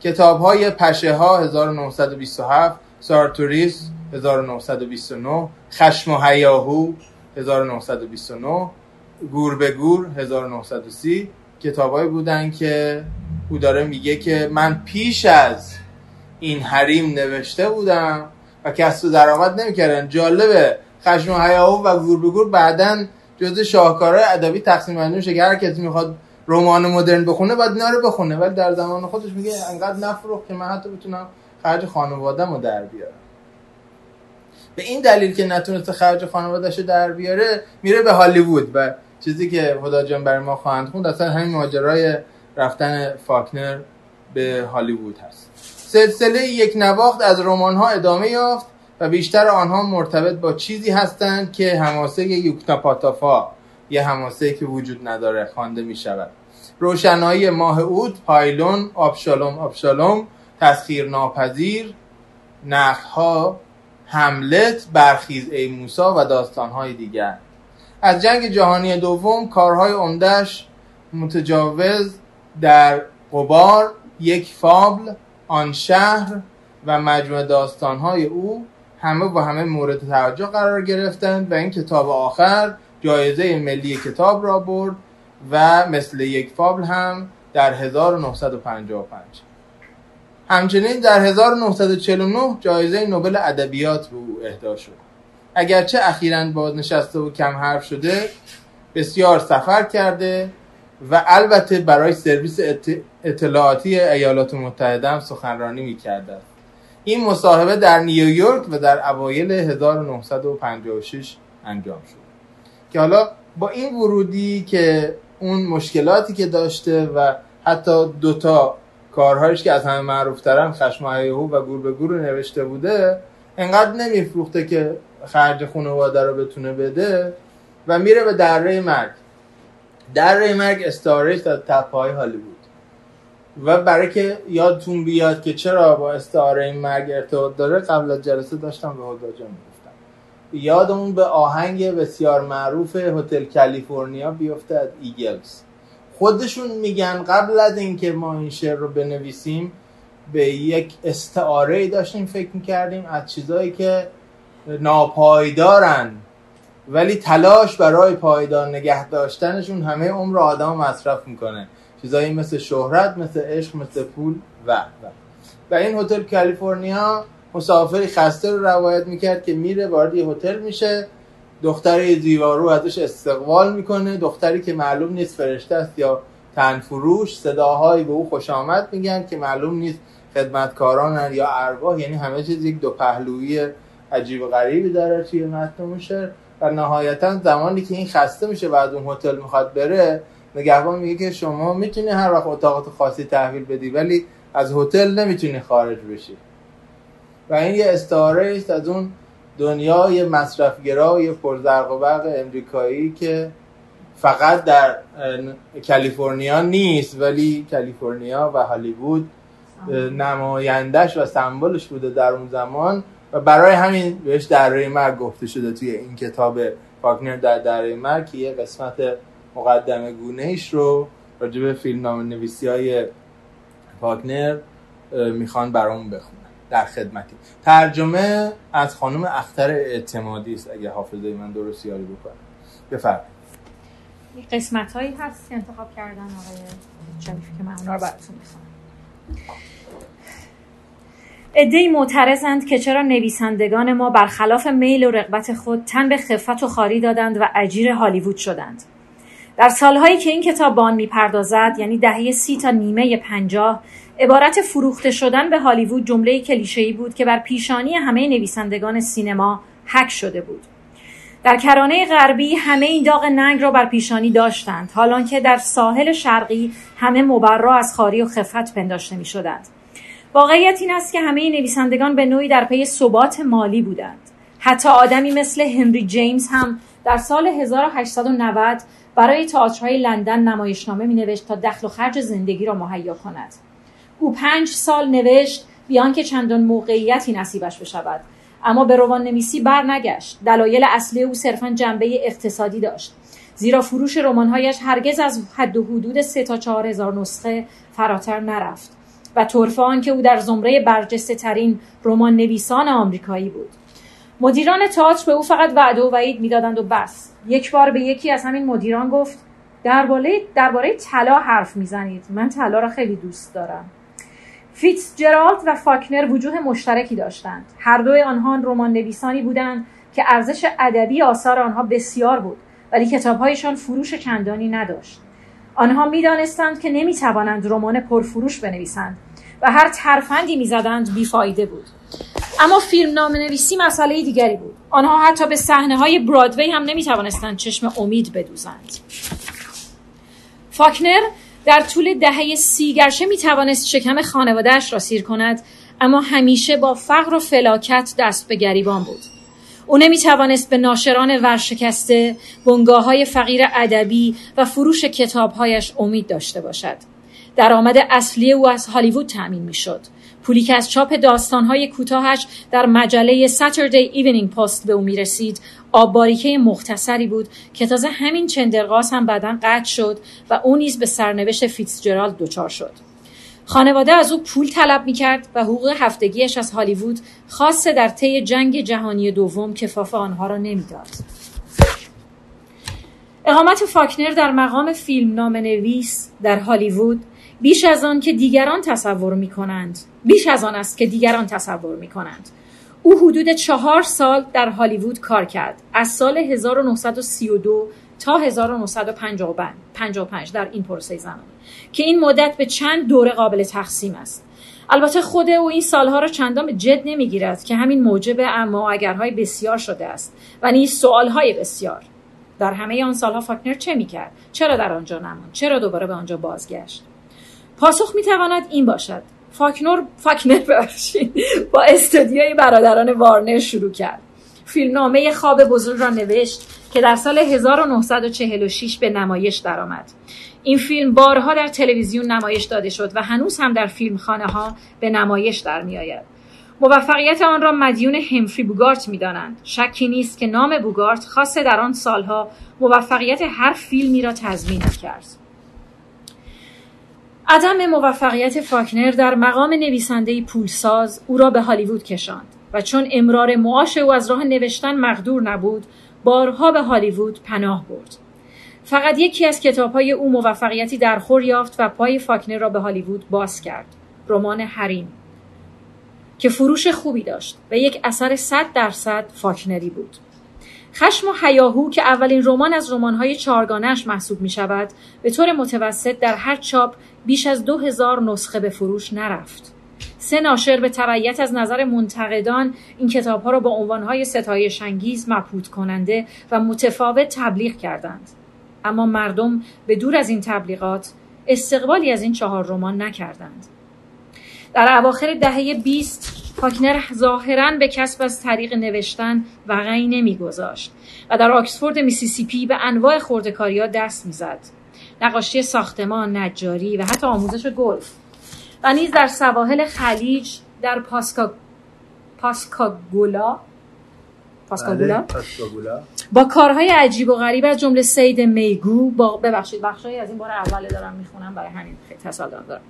کتاب های پشه ها 1927 سارتوریس 1929 خشم و هیاهو 1929 گور به گور 1930 کتابایی بودن که او داره میگه که من پیش از این حریم نوشته بودم و کسب و درآمد نمی‌کردن. جالبه. خشم و هیاهو و گور به گور بعدا جزء شاهکارهای ادبی تقسیم بندی میشه که هر کسی می‌خواد رمان مدرن بخونه باید اینا رو بخونه. ولی در زمان خودش میگه انقدر نفروخت که من حتی بتونم خرج خانواده‌مو در بیارم. به این دلیل که نتونسته خرج خانواده‌شو در بیاره میره به هالیوود و چیزی که خدا جان برای ما خواهند خوند اصلا همین ماجرای رفتن فاکنر به هالیوود هست. سلسله یک نواخت از رمان ها ادامه یافت و بیشتر آنها مرتبط با چیزی هستند که هماسه یوکتاپاتافا یه هماسه که وجود نداره خوانده می شود روشنایی ماه اود پایلون آبشالوم آبشالوم تسخیر ناپذیر نقها حملت برخیز ای موسا و داستانهای دیگر. از جنگ جهانی دوم کارهای عمدهش متجاوز در قبار یک فابل آن شهر و مجموع داستانهای او همه با همه مورد توجه قرار گرفتند و این کتاب آخر جایزه ملی کتاب را برد و مثل یک فابل هم در 1955 همچنین در 1949 جایزه نوبل ادبیات به او اهدا شد. اگرچه اخیرا بازنشسته و کم حرف شده بسیار سفر کرده و البته برای سرویس اطلاعاتی ایالات متحده هم سخنرانی می‌کرده. این مصاحبه در نیویورک و در اوایل 1956 انجام شد. که حالا با این ورودی که اون مشکلاتی که داشته و حتی دوتا کارهایش که از همه معروف ترن خشم و گور به گور نوشته بوده انقدر نمیفروخته که خرج خانواده رو بتونه بده و میره به دره مرگ. دره مرگ استعارش در تپه هالیوود و برای که یادتون بیاد که چرا با استعاره این مرگ ارتباط داره قبل از جلسه داشتم به حدا جان می‌گفتم. یادمون به آهنگ بسیار معروف هتل کالیفرنیا بیفتد ایگلز. خودشون میگن قبل از اینکه ما این شعر رو بنویسیم به یک استعاره داشتیم فکر می‌کردیم از چیزایی که ناپایدارن. ولی تلاش برای پایدار نگه داشتنشون همه عمر آدم مصرف می‌کنه. چیزایی مثل شهرت مثل عشق مثل پول و و. و این هتل کالیفرنیا مسافری خسته رو روایت می‌کرد که میره وارد یه هتل میشه. دختر زیوارو ازش استقبال می‌کنه. دختری که معلوم نیست فرشته است یا تنفروش صداهایی به او خوش آمد میگن که معلوم نیست خدمتکاران یا ارواح. یعنی همه چیز یک دو پهلویی عجیب و غریبی داره توی متن میشه و نهایتا زمانی که این خسته میشه و اون هتل می‌خواد بره نگهبان میگه که شما می‌تونی هر وقت اتاقات خاصی تحویل بدی ولی از هتل نمی‌تونی خارج بشی. و این یه استعاره است از اون دنیای مصرفگرای پرزرق و برق امریکایی که فقط در کالیفرنیا نیست ولی کالیفرنیا و هالیوود نمایندش و سمبلش بوده در اون زمان. و برای همین بهش دره مرگ گفته شده توی این کتاب فاکنر در دره مرگ که یه قسمت مقدمه گونه ایش رو راجع به فیلم نام نویسی های فاکنر می‌خوان برامون بخونن در خدمتی. ترجمه از خانم اختر اعتمادی است اگه حافظه من درست یاری بکنم. بفرمایید. قسمت هایی هست که انتخاب کردن آقای شریفی که من رو براتون می‌خوام ادهی معترضند که چرا نویسندگان ما برخلاف میل و رغبت خود تن به خفت و خاری دادند و اجیر هالیوود شدند در سالهایی که این کتاب بان می‌پردازد یعنی دهه سی تا نیمه پنجاه عبارت فروخته شدن به هالیوود جمله کلیشه‌ای بود که بر پیشانی همه نویسندگان سینما حک شده بود در کرانه غربی همه این داغ ننگ را بر پیشانی داشتند حالان که در ساحل شرقی همه مبرا از خاری و خفت پنداشته می شدند. واقعیت این است که همه نویسندگان به نوعی در پی ثبات مالی بودند. حتی آدمی مثل هنری جیمز هم در سال 1890 برای تئاترهای لندن نمایشنامه می نوشت تا دخل و خرج زندگی را مهیا کند. او پنج سال نوشت بیان که چندان موقعیتی نصیبش بشود اما به روان نمیسی بر دلایل اصلی او صرفا جنبه اقتصادی داشت زیرا فروش رمانهایش هرگز از حد و حدود سه تا چهار هزار نسخه فراتر نرفت و طرف که او در زمره برجسته ترین رمان نویسان آمریکایی بود. مدیران تئاتر به او فقط وعده و وعید می‌دادند و بس. یک بار به یکی از همین مدیران گفت درباره درباره طلا حرف می‌زنید. من طلا را خیلی دوست دارم. فیتس جرالد و فاکنر وجوه مشترکی داشتند. هر دوی آنها رمان نویسانی بودند که ارزش ادبی آثار آنها بسیار بود ولی کتابهایشان فروش چندانی نداشت. آنها می‌دانستند که نمی‌توانند رمان پرفروش بنویسند و هر ترفندی می‌زدند بیفایده بود. اما فیلم نام نویسی مسئله دیگری بود. آنها حتی به صحنه های برادوی هم نمی‌توانستند چشم امید بدوزند. فاکنر در طول دهه سی گرچه می توانست شکم خانوادهش را سیر کند اما همیشه با فقر و فلاکت دست به گریبان بود. او نمی توانست به ناشران ورشکسته بنگاه های فقیر ادبی و فروش کتابهایش امید داشته باشد. درآمد اصلی او از هالیوود تأمین می شد پولی که از چاپ داستانهای کوتاهش در مجله Saturday Evening Post به او می رسید آباریکه مختصری بود که تازه همین چندرغاز هم بعدا قطع شد و او نیز به سرنوشت فیتزجرالد دچار شد. خانواده از او پول طلب می کرد و حقوق هفتگیش از هالیوود خاصه در طی جنگ جهانی دوم کفاف آنها را نمی‌داد. اقامت فاکنر در مقام فیلم نام نویس در هالیوود بیش از آن که دیگران تصور می کنند بیش از آن است که دیگران تصور می کنند او حدود چهار سال در هالیوود کار کرد از سال 1932 تا 1955 در این پروسه زمانی که این مدت به چند دوره قابل تقسیم است. البته خود او این سالها را چندان به جد نمی‌گیرد که همین موجب اما اگرهای بسیار شده است و نیز سوالهای بسیار. در همه آن سالها فاکنر چه می‌کرد؟ چرا در آنجا نماند؟ چرا دوباره به آنجا بازگشت؟ پاسخ می‌تواند این باشد. فاکنر فاکنر با استودیوی برادران وارنر شروع کرد. فیلمنامه خواب بزرگ را نوشت که در سال 1946 به نمایش درآمد. این فیلم بارها در تلویزیون نمایش داده شد و هنوز هم در فیلمخانه ها به نمایش در می آید. موفقیت آن را مدیون همفری بوگارت می‌دانند شکی نیست که نام بوگارت خاصه در آن سالها موفقیت هر فیلمی را تضمین کرد عدم موفقیت فاکنر در مقام نویسنده پولساز او را به هالیوود کشاند و چون امرار معاش او از راه نوشتن مقدور نبود بارها به هالیوود پناه برد. فقط یکی از کتابهای او موفقیتی در خور یافت و پای فاکنر را به هالیوود باز کرد. رمان حریم. که فروش خوبی داشت و یک اثر صد درصد فاکنری بود. خشم و حیاهو که اولین رمان از رمان‌های چارگانش محسوب می شود به طور متوسط در هر چاپ بیش از دو هزار نسخه به فروش نرفت. سه ناشر به تبعیت از نظر منتقدان این کتابها را با عنوانهای ستایش انگیز مبهوت کننده و متفاوت تبلیغ کردند. اما مردم به دور از این تبلیغات استقبالی از این چهار رمان نکردند. در اواخر دهه 20 پاکنر ظاهرا به کسب از طریق نوشتن وقعی نمیگذاشت و در آکسفورد میسیسیپی به انواع خردکاریا دست می‌زد. نقاشی ساختمان نجاری و حتی آموزش گلف. و نیز در سواحل خلیج در پاسکا پاسکاگولا. پاسکاگولا؟ بله، با کارهای عجیب و غریب از جمله صید میگو با ببخشید بخشایی از این بار اول دارم می‌خونم برای همین تصادم دارم.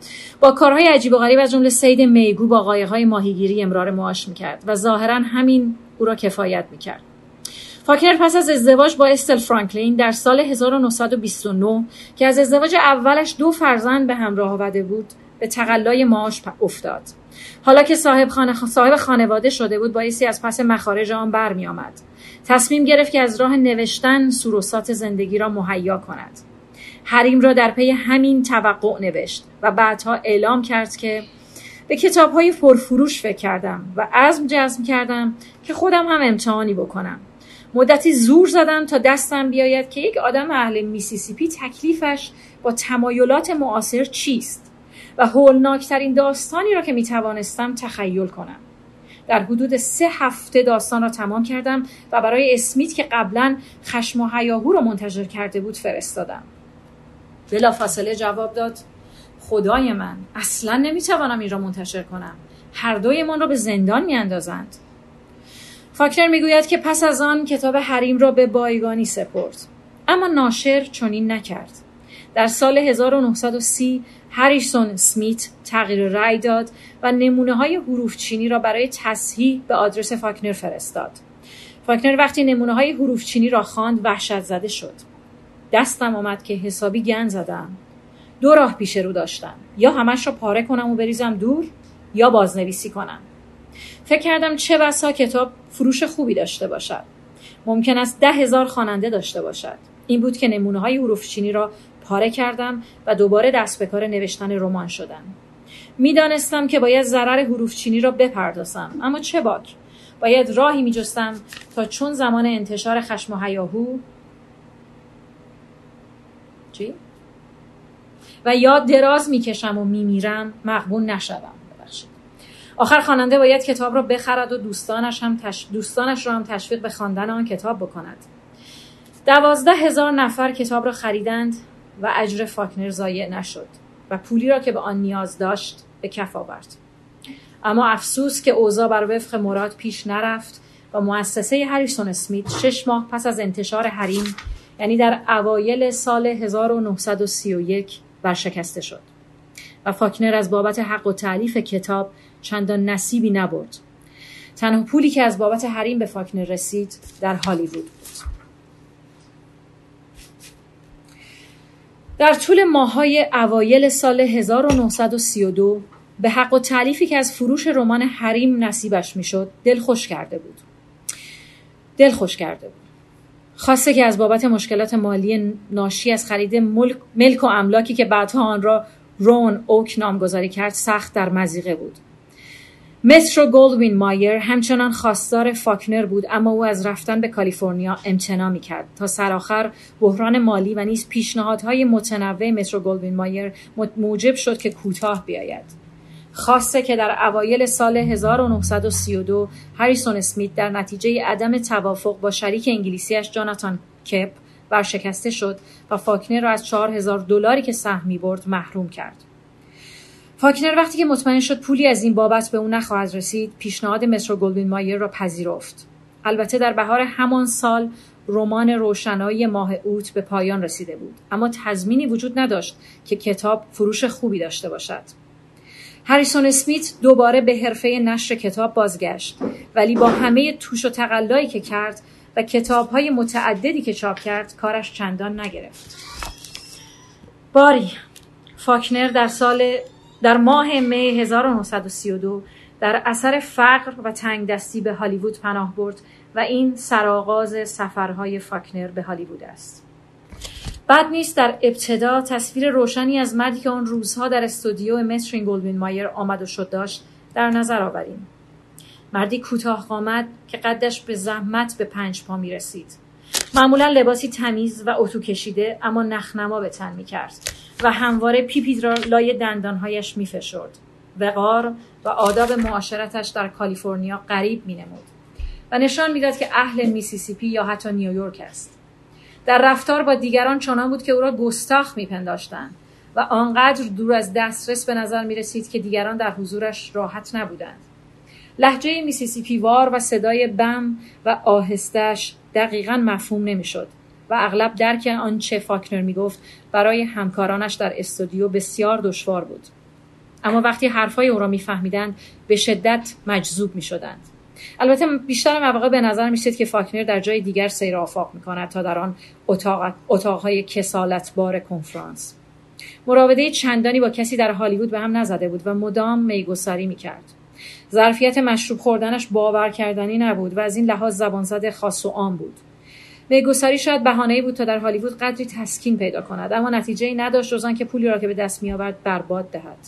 با کارهای عجیب و غریب از جمله صید میگو با قایق‌های ماهیگیری امرار معاش می‌کرد و ظاهرا همین او را کفایت می‌کرد. فاکر پس از ازدواج با استل فرانکلین در سال 1929 که از ازدواج اولش دو فرزند به همراه آورده بود به تقلای معاش افتاد. حالا که صاحب, خانه صاحب خانواده شده بود بایستی از پس مخارج آن برمی آمد. تصمیم گرفت که از راه نوشتن سروسات زندگی را مهیا کند. حریم را در پی همین توقع نوشت و بعدها اعلام کرد که به کتاب های پرفروش فکر کردم و عزم جزم کردم که خودم هم امتحانی بکنم. مدتی زور زدم تا دستم بیاید که یک آدم اهل میسیسیپی تکلیفش با تمایلات معاصر چیست. و هولناکترین داستانی را که می توانستم تخیل کنم. در حدود سه هفته داستان را تمام کردم و برای اسمیت که قبلا خشم و حیاهو را منتشر کرده بود فرستادم. بلا فاصله جواب داد خدای من اصلا نمی‌توانم این را منتشر کنم. هر دویمان را به زندان میاندازند. فاکر می‌گوید که پس از آن کتاب حریم را به بایگانی سپرد اما ناشر چنین نکرد. در سال 1930 هریسون سمیت تغییر رأی داد و نمونه های حروف چینی را برای تصحیح به آدرس فاکنر فرستاد. فاکنر وقتی نمونه های حروف چینی را خواند وحشت زده شد. دستم آمد که حسابی گن زدم. دو راه پیش رو داشتم. یا همش را پاره کنم و بریزم دور یا بازنویسی کنم. فکر کردم چه بسا کتاب فروش خوبی داشته باشد. ممکن است ده هزار خواننده داشته باشد. این بود که نمونه های حروف چینی را پاره کردم و دوباره دست به کار نوشتن رمان شدم. می‌دانستم که باید ضرر حروف چینی را بپردازم. اما چه باک؟ باید راهی میجستم تا چون زمان انتشار خشم و هیاهو چی؟ و یا دراز می‌کشم و میمیرم مقبول نشوم. ببخشید. آخر خواننده باید کتاب را بخرد و دوستانش هم تش... دوستانش را هم تشویق به خواندن آن کتاب بکند. دوازده هزار نفر کتاب را خریدند. و اجر فاکنر ضایع نشد و پولی را که به آن نیاز داشت به کف آورد. اما افسوس که اوضاع بر وفق مراد پیش نرفت و مؤسسه هریسون اسمیت شش ماه پس از انتشار حریم یعنی در اوایل سال 1931 برشکسته شد. و فاکنر از بابت حق و تعلیف کتاب چندان نصیبی نبرد. تنها پولی که از بابت حریم به فاکنر رسید در هالیوود در طول ماهای اوایل سال 1932 به حق و تعلیفی که از فروش رمان حریم نصیبش می‌شد دلخوش کرده بود. دل خوش کرده بود. خواسته که از بابت مشکلات مالی ناشی از خرید ملک و املاکی که بعدها آن را رون اوک نامگذاری کرد سخت در مزیقه بود. مترو گولدوین مایر همچنان خواستار فاکنر بود اما او از رفتن به کالیفرنیا امتناع می کرد تا سرآخر بحران مالی و نیز پیشنهادهای متنوع مترو گولدوین مایر موجب شد که کوتاه بیاید. خواسته که در اوایل سال 1932 هریسون اسمیت در نتیجه عدم توافق با شریک انگلیسیش جاناتان کپ ورشکسته شد و فاکنر را از 4000 دلاری که سهم می برد محروم کرد. فاکنر وقتی که مطمئن شد پولی از این بابت به او نخواهد رسید پیشنهاد مترو گلدوین مایر را پذیرفت. البته در بهار همان سال رمان روشنایی ماه اوت به پایان رسیده بود. اما تضمینی وجود نداشت که کتاب فروش خوبی داشته باشد. هریسون اسمیت دوباره به حرفه نشر کتاب بازگشت ولی با همه توش و تقلایی که کرد و کتابهای متعددی که چاپ کرد کارش چندان نگرفت. باری فاکنر در سال در ماه می 1932 در اثر فقر و تنگ دستی به هالیوود پناه برد و این سرآغاز سفرهای فاکنر به هالیوود است. بعد نیست در ابتدا تصویر روشنی از مردی که آن روزها در استودیو مترین گلدوین مایر آمد و شد داشت در نظر آوریم. مردی کوتاه قامت که قدش به زحمت به پنج پا می رسید. معمولا لباسی تمیز و اتو کشیده اما نخنما به تن می کرد و همواره پیپی را لای دندانهایش می فشرد. وقار و آداب معاشرتش در کالیفرنیا غریب می نمود و نشان می‌داد که اهل میسیسیپی یا حتی نیویورک است. در رفتار با دیگران چنان بود که او را گستاخ میپنداشتند و آنقدر دور از دسترس به نظر می رسید که دیگران در حضورش راحت نبودند. لحجه میسیسیپی وار و صدای بم و آهستش دقیقا مفهوم نمی‌شد و اغلب درک آنچه فاکنر می‌گفت برای همکارانش در استودیو بسیار دشوار بود. اما وقتی حرفهای او را میفهمیدند به شدت مجذوب می‌شدند. البته بیشتر مواقع به نظر می‌رسید که فاکنر در جای دیگر سیر آفاق می‌کند تا در آن اتاق اتاقهای کسالتبار کنفرانس. مراوده چندانی با کسی در هالیوود به هم نزده بود و مدام میگساری می‌کرد. ظرفیت مشروب خوردنش باور کردنی نبود و از این لحاظ زبانزد خاص و عام بود. میگساری شاید بهانه‌ای بود تا در هالیوود قدری تسکین پیدا کند اما نتیجه ای نداشت جز که پولی را که به دست میآورد برباد دهد.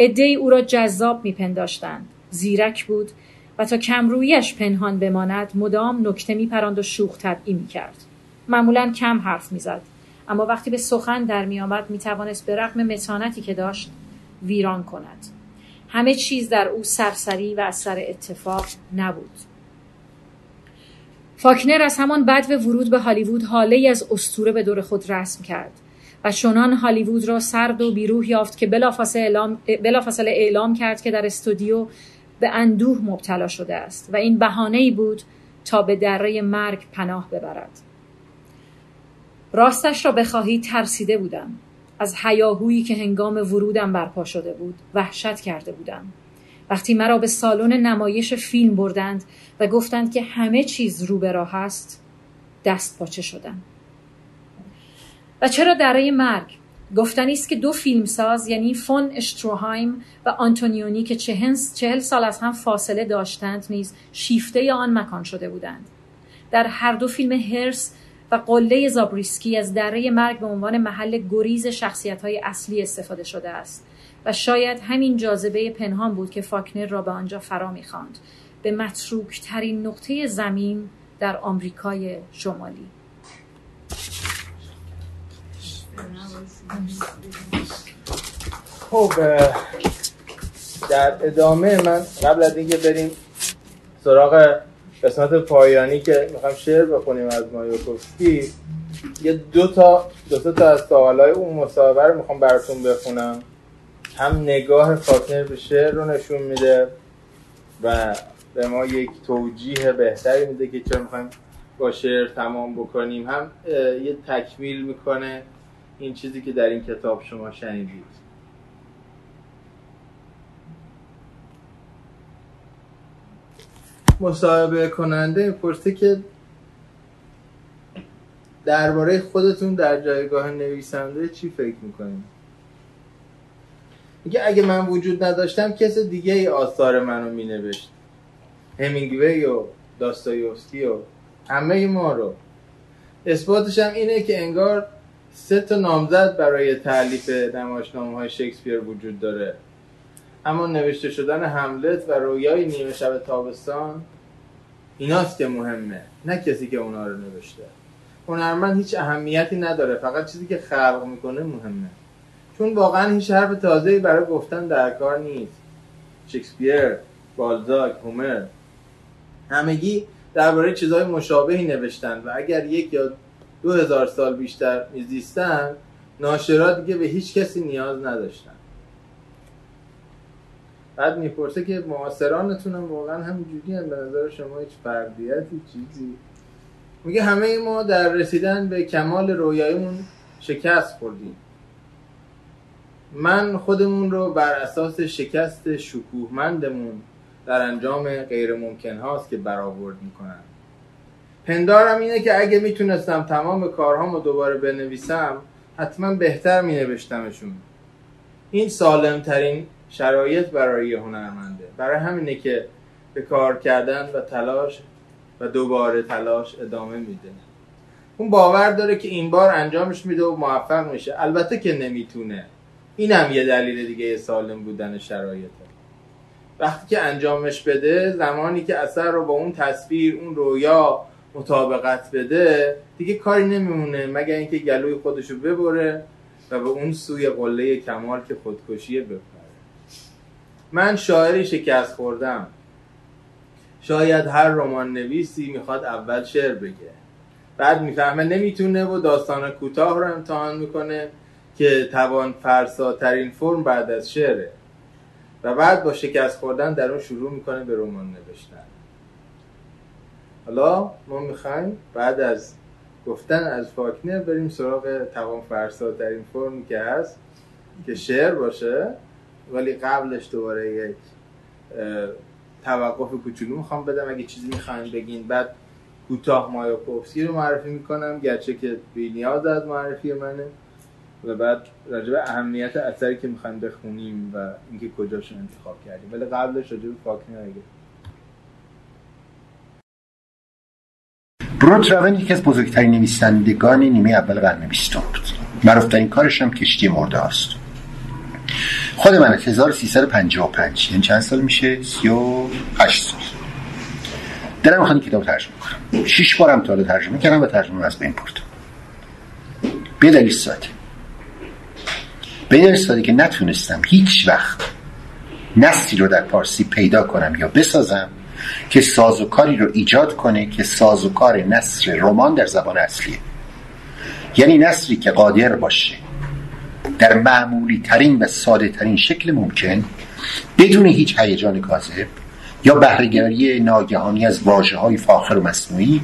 عدهای او را جذاب میپنداشتند. زیرک بود و تا کمرویش پنهان بماند مدام نکته میپراند و شوخ طبعی می‌کرد. معمولا کم حرف می‌زد اما وقتی به سخن در میآمد می‌توانست به رغم متانتی که داشت ویران کند. همه چیز در او سرسری و اثر اتفاق نبود. فاکنر از همان بعد به ورود به هالیوود حاله از استوره به دور خود رسم کرد و چنان هالیوود را سرد و بیروح یافت که بلافاصله اعلام, بلافاصله اعلام کرد که در استودیو به اندوه مبتلا شده است و این بهانه ای بود تا به دره مرگ پناه ببرد. راستش را بخواهی ترسیده بودم. از حیاهویی که هنگام ورودم برپا شده بود وحشت کرده بودم. وقتی مرا به سالن نمایش فیلم بردند و گفتند که همه چیز رو به راه است دست پاچه شدم. و چرا دره مرگ؟ گفتنی است که دو فیلمساز یعنی فون اشتروهایم و آنتونیونی که چهل سال از هم فاصله داشتند نیز شیفته آن مکان شده بودند. در هر دو فیلم هرس و قله زابریسکی از دره مرگ به عنوان محل گریز شخصیت های اصلی استفاده شده است و شاید همین جاذبه پنهان بود که فاکنر را به آنجا فرا می‌خواند. به متروک ترین نقطه زمین در آمریکای شمالی. خب در ادامه من قبل از اینکه بریم سراغ قسمت پایانی که می‌خوام شعر بخونیم از مایوکوفسکی یه دو تا دو تا از سوالای اون مصاحبه رو می‌خوام براتون بخونم. هم نگاه فاکنر به شعر رو نشون میده و به ما یک توجیه بهتری میده که چرا می‌خوایم با شعر تمام بکنیم. هم یه تکمیل می‌کنه این چیزی که در این کتاب شما شنیدید. مصاحبه کننده پرسه که درباره خودتون در جایگاه نویسنده چی فکر می‌کنید؟ میگه اگه من وجود نداشتم کس دیگه ای آثار منو مینوشت. همینگوی و داستایوفسکی و همه ما رو. اثباتش هم اینه که انگار سه تا نامزد برای تعلیف نمایشنامه های شکسپیر وجود داره. اما نوشته شدن هملت و رویای نیمه شب تابستان ایناست که مهمه نه کسی که اونا رو نوشته. هنرمند هیچ اهمیتی نداره فقط چیزی که خلق می‌کنه مهمه. چون واقعا هیچ حرف تازه‌ای برای گفتن در کار نیست. شکسپیر بالزاک هومر همگی درباره چیزهای مشابهی نوشتن و اگر یک یا دو هزار سال بیشتر میزیستن ناشرا دیگه به هیچ کسی نیاز نداشتن. بعد می‌پرسه که معاصرانتونم واقعا همینجوری هم به نظر شما هیچ فردیتی چیزی؟ میگه همه ما در رسیدن به کمال رویایمون شکست خوردیم. من خودمون رو بر اساس شکست شکوهمندمون در انجام غیر ممکن هاست که برآورد می‌کنم. پندارم اینه که اگه می‌تونستم تمام کارهامو دوباره بنویسم حتما بهتر مینوشتمشون. این سالم ترین شرایط برای یه هنرمنده. برای همینه که به کار کردن و تلاش و دوباره تلاش ادامه میده. اون باور داره که این بار انجامش میده و موفق میشه. البته که نمی‌تونه. این هم یه دلیل دیگه سالم بودن شرایطه. وقتی که انجامش بده زمانی که اثر رو با اون تصویر اون رویا مطابقت بده دیگه کاری نمیمونه. مگر اینکه گلوی خودشو ببره و به اون سوی قله کمال که خودکشیه بپره من شاعری شکست خوردم. شاید هر رمان نویسی می‌خواد اول شعر بگه. بعد می‌فهمه نمی‌تونه و داستان کوتاه رو امتحان می‌کنه که توان فرساترین فرم بعد از شعره. و بعد با شکست خوردن در اون شروع می‌کنه به رمان نوشتن. حالا ما می‌خوایم بعد از گفتن از فاکنر بریم سراغ توان فرساترین فرمی که هست که شعر باشه. ولی قبلش دوباره یک توقف کوچولو می‌خوام بدم. اگه چیزی می‌خوایم بگین بعد کوتاه مایاکوفسکی رو معرفی می‌کنم. گرچه که بی نیاز از معرفی منه. و بعد راجع به اهمیت اثری که می‌خوایم بخونیم و اینکه کجاش انتخاب کردیم. ولی قبلش راجع به فاکنر اگه. برود راون یکی از بزرگترین نویسندگان نیمه اول قرن بیستم بود. معروفترین کارش هم کشتی مرده است. خود من از 1355 یعنی چند سال میشه؟ 38 سال. دلم می‌خواد کتاب ترجمه کنم. شش بارم تا ترجمه کردم و ترجمه از بین بردم به دلیل ساده. به دلیل ساده که نتونستم هیچ وقت نسلی رو در پارسی پیدا کنم یا بسازم که سازوکاری رو ایجاد کنه که سازوکار نصر رمان در زبان اصلیه. یعنی نصری که قادر باشه در معمولی ترین و ساده ترین شکل ممکن بدون هیچ هیجان کاذب یا بهرهگری ناگهانی از واجه های فاخر و مصنوعی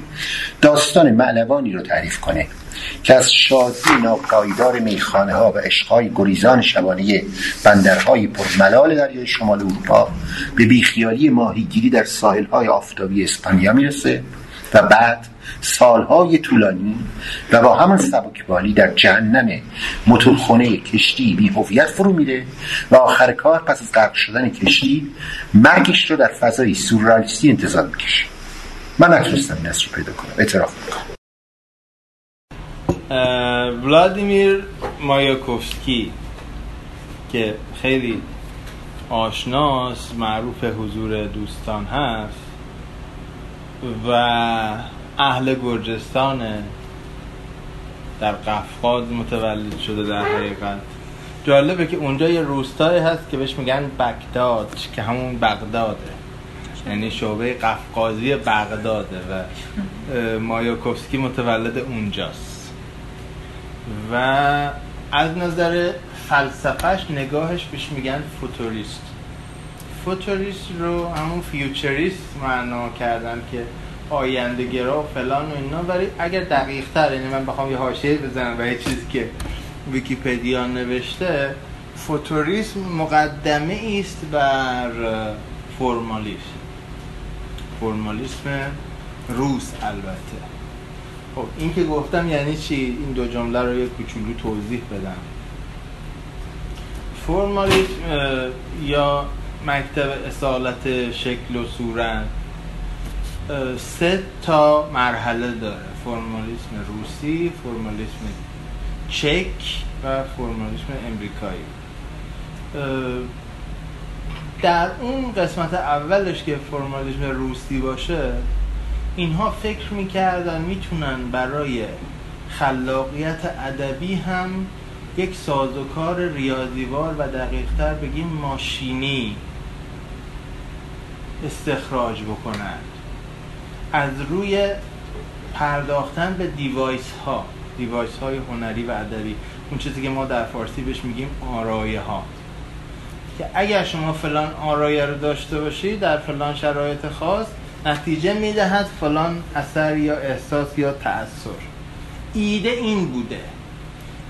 داستان معلوانی رو تعریف کنه که از شادی ناپایدار میخانه ها و عشقهای گریزان شبانه بندرهای پرملال دریای شمال اروپا به بیخیالی ماهیگیری در ساحلهای آفتابی اسپانیا می‌رسه و بعد سالهای طولانی و با همان سبکبالی در جهنم موتورخانه کشتی بی هویت فرو میره و آخر کار پس از غرق شدن کشتی مرگش رو در فضای سورئالیستی انتظار می‌کشه. من نتونستم این رو پیدا کنم. اعتراف می‌کنم. ولادیمیر مایاکوفسکی که خیلی آشناس معروف حضور دوستان هست و اهل گرجستان در قفقاز متولد شده در حقیقت. جالبه که اونجا یه روستایی هست که بهش میگن بگداد که همون بغداده. یعنی شعبه قفقازی بغداده و مایاکوفسکی متولد اونجاست. و از نظر فلسفهش نگاهش بهش میگن فوتوریست. فوتوریست رو همون futurist معنا کردن که آینده گرا و فلان و اینا. ولی اگر دقیق تر یعنی من بخوام یه حاشیه بزنم و یه چیزی که ویکیپدیا نوشته فوتوریسم مقدمه است بر فرمالیسم. فرمالیسم روس البته. خب این که گفتم یعنی چی؟ این دو جمله رو یه کوچولو توضیح بدم. فرمالیسم یا مکتب اصالت شکل و صورت. سه تا مرحله داره. فرمالیسم روسی فرمالیسم چک و فرمالیسم امریکایی. در اون قسمت اولش که فرمالیسم روسی باشه اینها فکر می‌کردن می‌تونن برای خلاقیت ادبی هم یک سازوکار ریاضیوار و دقیقتر بگیم ماشینی استخراج بکنند از روی پرداختن به device ها device های هنری و ادبی اون چیزی که ما در فارسی بهش میگیم آرایه ها که اگر شما فلان آرایه رو داشته باشید در فلان شرایط خاص نتیجه می‌دهد فلان اثر یا احساس یا تأثیر ایده این بوده.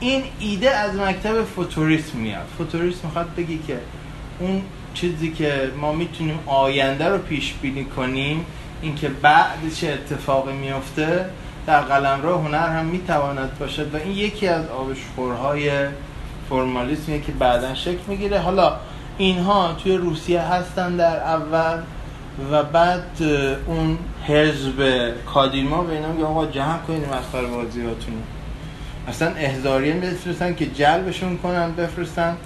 این ایده از مکتب فوتوریسم میاد. فوتوریسم می‌خواد بگی که اون چیزی که ما می‌تونیم آینده رو پیش بینی کنیم اینکه بعد چه اتفاقی میفته در قلم رو هنر هم می‌تواند باشد و این یکی از آبشخورهای فرمالیسمیه که بعدا شکل می‌گیره. حالا اینها توی روسیه هستن در اول و بعد اون حزب کادیما به اینا میگه آقا جمع کنید مسخره بازیاتون اصلا احزاریه بفرستن که جلبشون کنن بفرستن.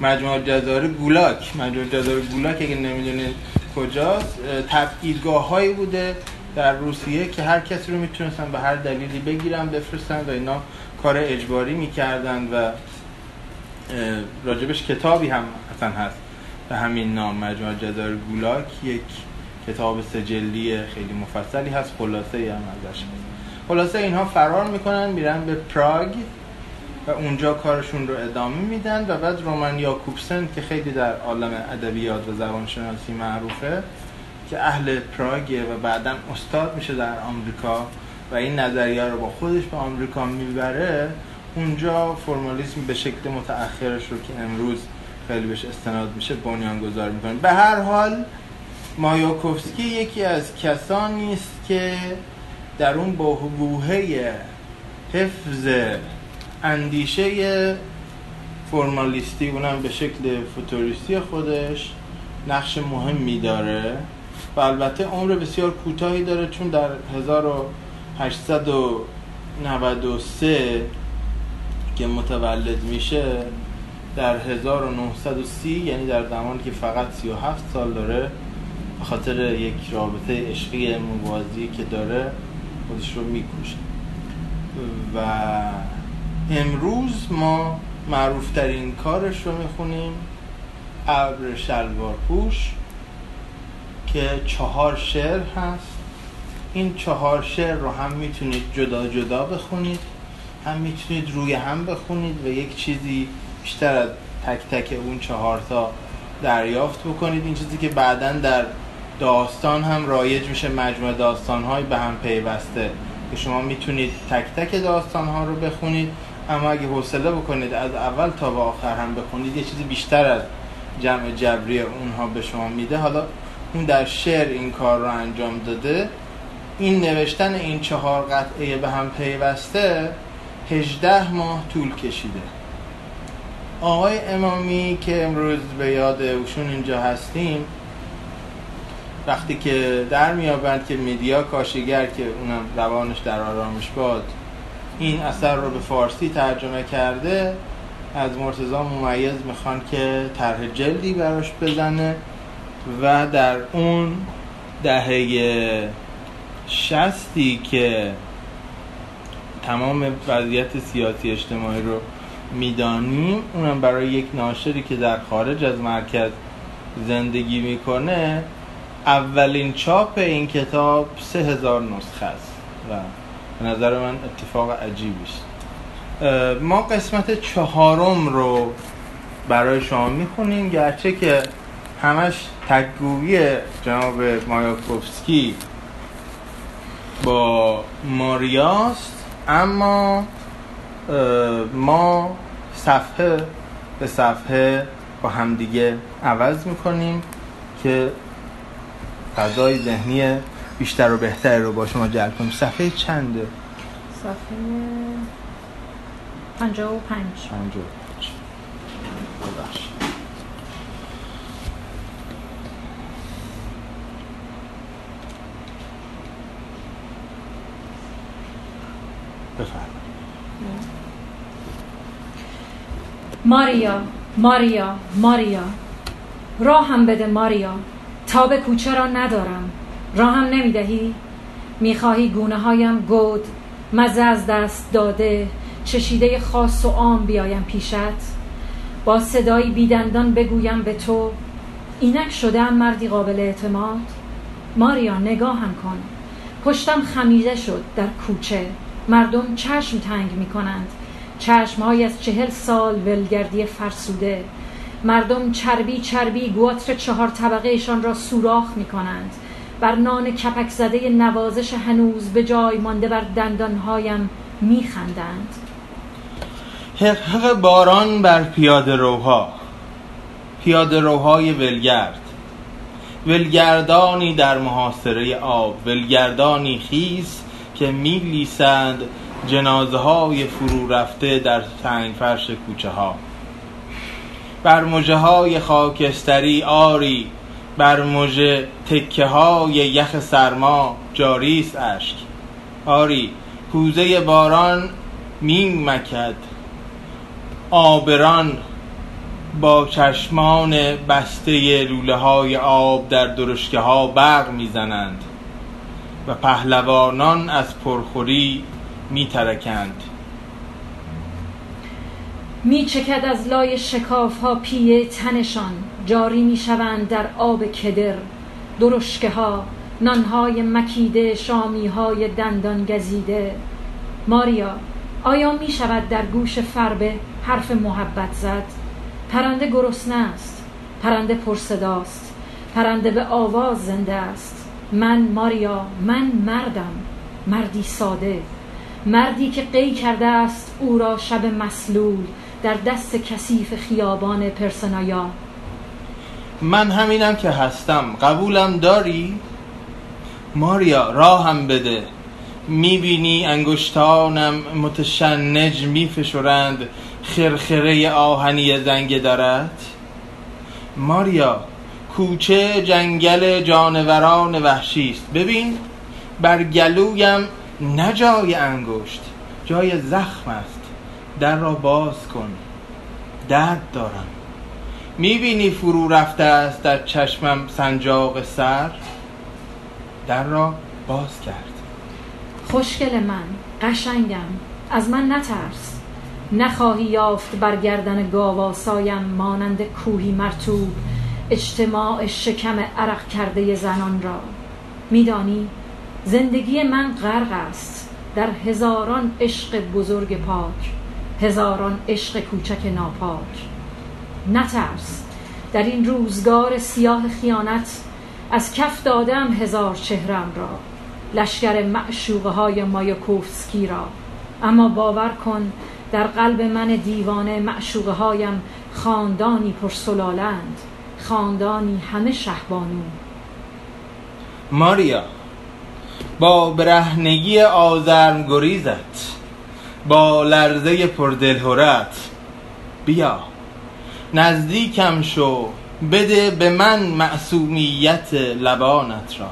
مجموعه جزایر گولاک. مجموعه جزایر گولاک اگه نمی‌دونید کجاست؟ تبعیدگاه هایی بوده در روسیه که هر کسی رو می‌تونستن به هر دلیلی بگیرن بفرستن و اینا کار اجباری می‌کردن و راجبش کتابی هم اصلا هست به همین نام. مجموعه جزایر گولاک یک کتاب سجلی خیلی مفصلی هست خلاصه هم ازش خلاصه اینها فرار می‌کنن میرن به پراگ. و اونجا کارشون رو ادامه میدن و بعد رومن یاکوبسن که خیلی در عالم ادبیات و زبانشناسی معروفه که اهل پراگه و بعدا استاد میشه در آمریکا و این نظریه رو با خودش به آمریکا می‌بره اونجا فرمالیسم به شکل متأخرش رو که امروز خیلی بهش استناد میشه بنیان گذار می‌کنه. به هر حال مایاکوفسکی یکی از کسانی است که در اون بوهه حفظ اندیشه فرمالیستی اونم به شکل فوتوریستی خودش نقش مهمی داره و البته عمر بسیار کوتاهی داره چون در 1893 که متولد میشه در 1930 یعنی در زمانی که فقط 37 سال داره به خاطر یک رابطه عشقی موازی که داره خودش رو می‌کشه و امروز ما معروفترین کارش رو می‌خونیم. ابر شلوار پوش که چهار شعر هست. این چهار شعر رو هم می‌تونید جدا جدا بخونید هم می‌تونید روی هم بخونید و یک چیزی بیشتر از تک تک اون چهار تا دریافت بکنید. این چیزی که بعدا در داستان هم رایج میشه مجموعه داستان های به هم پیوسته. که شما می‌تونید تک تک داستان ها رو بخونید. اما اگه حوصله بکنید از اول تا به آخر هم بخونید یه چیزی بیشتر از جمع جبری اونها به شما میده. حالا اون در شعر این کار رو انجام داده این نوشتن این چهار قطعه به هم پیوسته 18 ماه طول کشیده. آقای امامی که امروز به یاد اوشون اینجا هستیم وقتی که در میابند که میدیا کاشیگر که اونم روانش در آرامش باد این اثر رو به فارسی ترجمه کرده از مرتضا ممیز می‌خوان که طرح جلدی براش بزنه و در اون دهه شستی که تمام وضعیت سیاسی اجتماعی رو می‌دانیم اونم برای یک ناشری که در خارج از مرکز زندگی می‌کنه اولین چاپ این کتاب سه هزار نسخه است و به نظر من اتفاق عجیبی است. ما قسمت چهارم رو برای شما می‌خونیم گرچه که همش تگویی جناب مایاکوفسکی با ماریاست اما ما صفحه به صفحه با همدیگه عوض می‌کنیم که فضای ذهنی بیشتر و بهتر رو با شما جلب کنیم. صفحه چنده؟ صفحه پنجاه و پنج. ببخشید بفرمایید. ماریا ماریا ماریا. راهم بده ماریا. تاب کوچه را ندارم. راهم نمی‌دهی؟ می‌خواهی گونه هایم گود مزه از دست داده چشیده خاص و عام بیایم پیشت؟ با صدایی بیدندان بگویم به تو اینک شده مردی قابل اعتماد؟ ماریا نگاهم کن. پشتم خمیده شد در کوچه. مردم چشم تنگ می کنند چشم های از چهل سال ولگردی فرسوده. مردم چربی چربی گواتر چهار طبقهشان را سوراخ می کنند بر نان کپک زده نوازش هنوز به جای مانده بر دندانهایم می خندند حق باران بر پیاده روها پیاده روهای ولگرد. ولگردانی در محاصره آب ولگردانی خیس که میلیسند جنازه های فرو رفته در سنگ فرش کوچه ها بر مجه های خاکستری آری بر مجه تکه های یخ سرما جاریس اشک. آری کوزه باران می مکد. آبران با چشمان بسته لوله های آب در درشکه ها برق می‌زنند و پهلوانان از پرخوری میترکند. می چکد از لای شکاف ها پیه تنشان. جاری می شوند در آب کدر. درشکه ها نانهای مکیده شامی های دندان گزیده. ماریا آیا می شود در گوش فربه حرف محبت زد؟ پرنده گرسنه است. پرنده پرصداست پرنده به آواز زنده است. من ماریا من مردم. مردی ساده. مردی که قی کرده است او را شب مسلول در دست کثیف خیابان پرسنایا من همینم که هستم قبولم داری؟ ماریا راهم بده. می‌بینی انگشتانم متشنج میفشرند خرخره آهنی زنگ دارد ماریا کوچه جنگل جانوران وحشی است. ببین بر گلویم نه جای انگشت جای زخم است. در را باز کن. درد دارم. می‌بینی فرو رفته است در چشمم سنجاق سر؟ در را باز کرد. خوشگل من قشنگم از من نترس. نخواهی یافت بر گردن گاواسایم مانند کوهی مرتوب اجتماع شکم عرق کرده زنان را. میدانی زندگی من غرق است. در هزاران عشق بزرگ پاک هزاران عشق کوچک ناپاک. نترس. در این روزگار سیاه خیانت از کف دادم هزار چهرم را لشکر معشوقه های مایاکوفسکی را. اما باور کن در قلب من دیوانه معشوقه هایم خاندانی پرسلالند خاندانی همه شهبانو. ماریا با برهنگی آزرم گریزت با لرزه پردلهورت بیا. نزدیکم شو بده به من معصومیت لبانت را.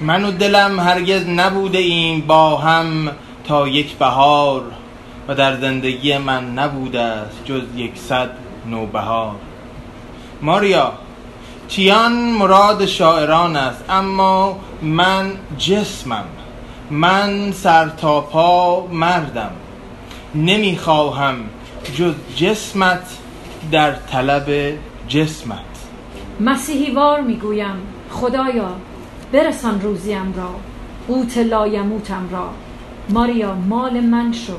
من و دلم هرگز نبوده ایم با هم تا یک بهار و در زندگی من نبوده است جز یکصد نوبهار. ماریا تیان مراد شاعران است اما من جسمم. من سر تا پا مردم. نمی‌خواهم جز جسمت در طلب جسمت. مسیحی وار می‌گویم خدایا برسان روزیم را قوت لایموتم را. ماریا مال من شو.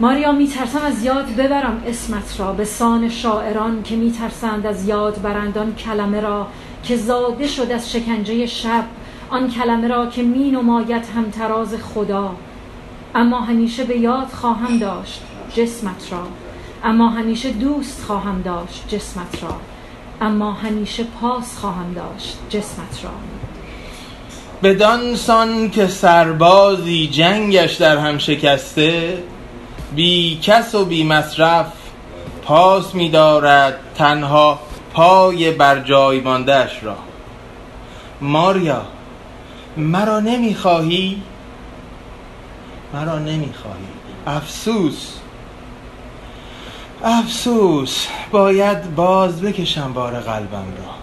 ماریا میترسم از یاد ببرم اسمت را. به سان شاعران که میترسند از یاد برندان کلمه را که زاده شد از شکنجه شب. آن کلمه را که می نماید همتراز خدا. اما همیشه به یاد خواهم داشت جسمت را. اما همیشه دوست خواهم داشت جسمت را. اما همیشه پاس خواهم داشت جسمت را. بدان سان که سربازی جنگش در هم شکسته بی کس و بی مصرف پاس می دارد تنها پای بر جای ماندهش را. ماریا مرا نمی‌خواهی؟ مرا نمی‌خواهی. افسوس. افسوس باید باز بکشم بار قلبم را.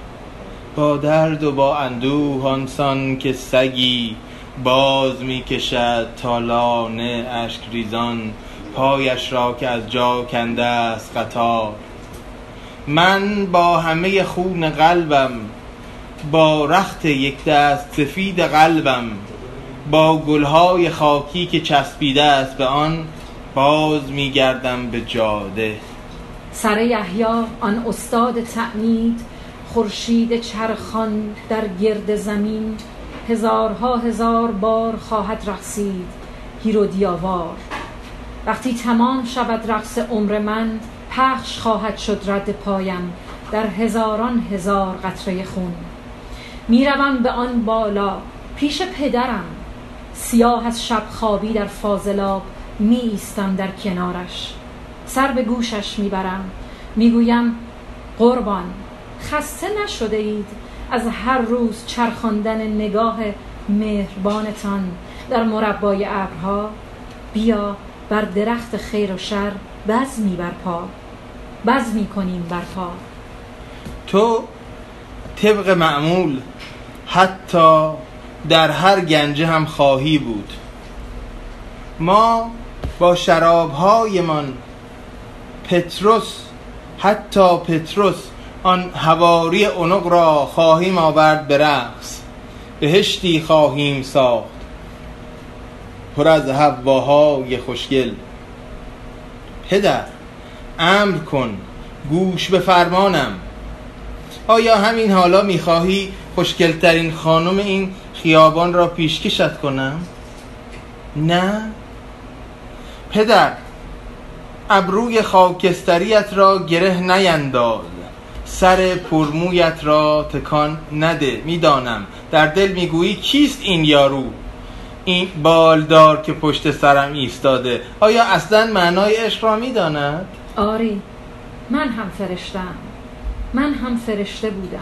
با درد و با اندوه آنسان که سگی باز می‌کشد تا لانه اشک ریزان. پایش را که از جا کنده است قطار. من با همه خون قلبم با رخت یک دست سفید قلبم. با گلهای خاکی که چسبیده است به آن باز میگردم به جاده. سر یحیا آن استاد تعمید خورشید چرخان در گرد زمین هزارها هزار بار خواهد رقصید هیرودیاوار وقتی تمام شود رقص عمر من پخش خواهد شد رد پایم در هزاران هزار قطره خون. می‌روم به آن بالا پیش پدرم. سیاه از شب خوابی در فاضلاب می ایستم در کنارش. سر به گوشش می‌برم. می‌گویم قربان خسته نشده اید از هر روز چرخاندن نگاه مهربانتان در مربای ابرها؟ بیا بر درخت خیر و شر بزمی برپا بزمی کنیم برپا تو طبق معمول حتی در هر گنجه هم خواهی بود. ما با شرابهایمان. پتروس حتی پتروس آن هواری اونق را خواهیم آورد به رقص. بهشتی خواهیم ساخت. پر از هواهای خوشگل. پدر امر کن گوش به فرمانم. آیا همین حالا می‌خواهی خوشگلترین خانم این خیابان را پیشکشت کنم؟ نه؟ پدر ابروی خاکستریت را گره نینداز سر پرمویت را تکان نده می‌دانم. در دل می‌گویی کیست این یارو؟ این بالدار که پشت سرم ایستاده آیا اصلا معنای عشق را می‌داند؟ آری من هم فرشتم من هم فرشته بودم.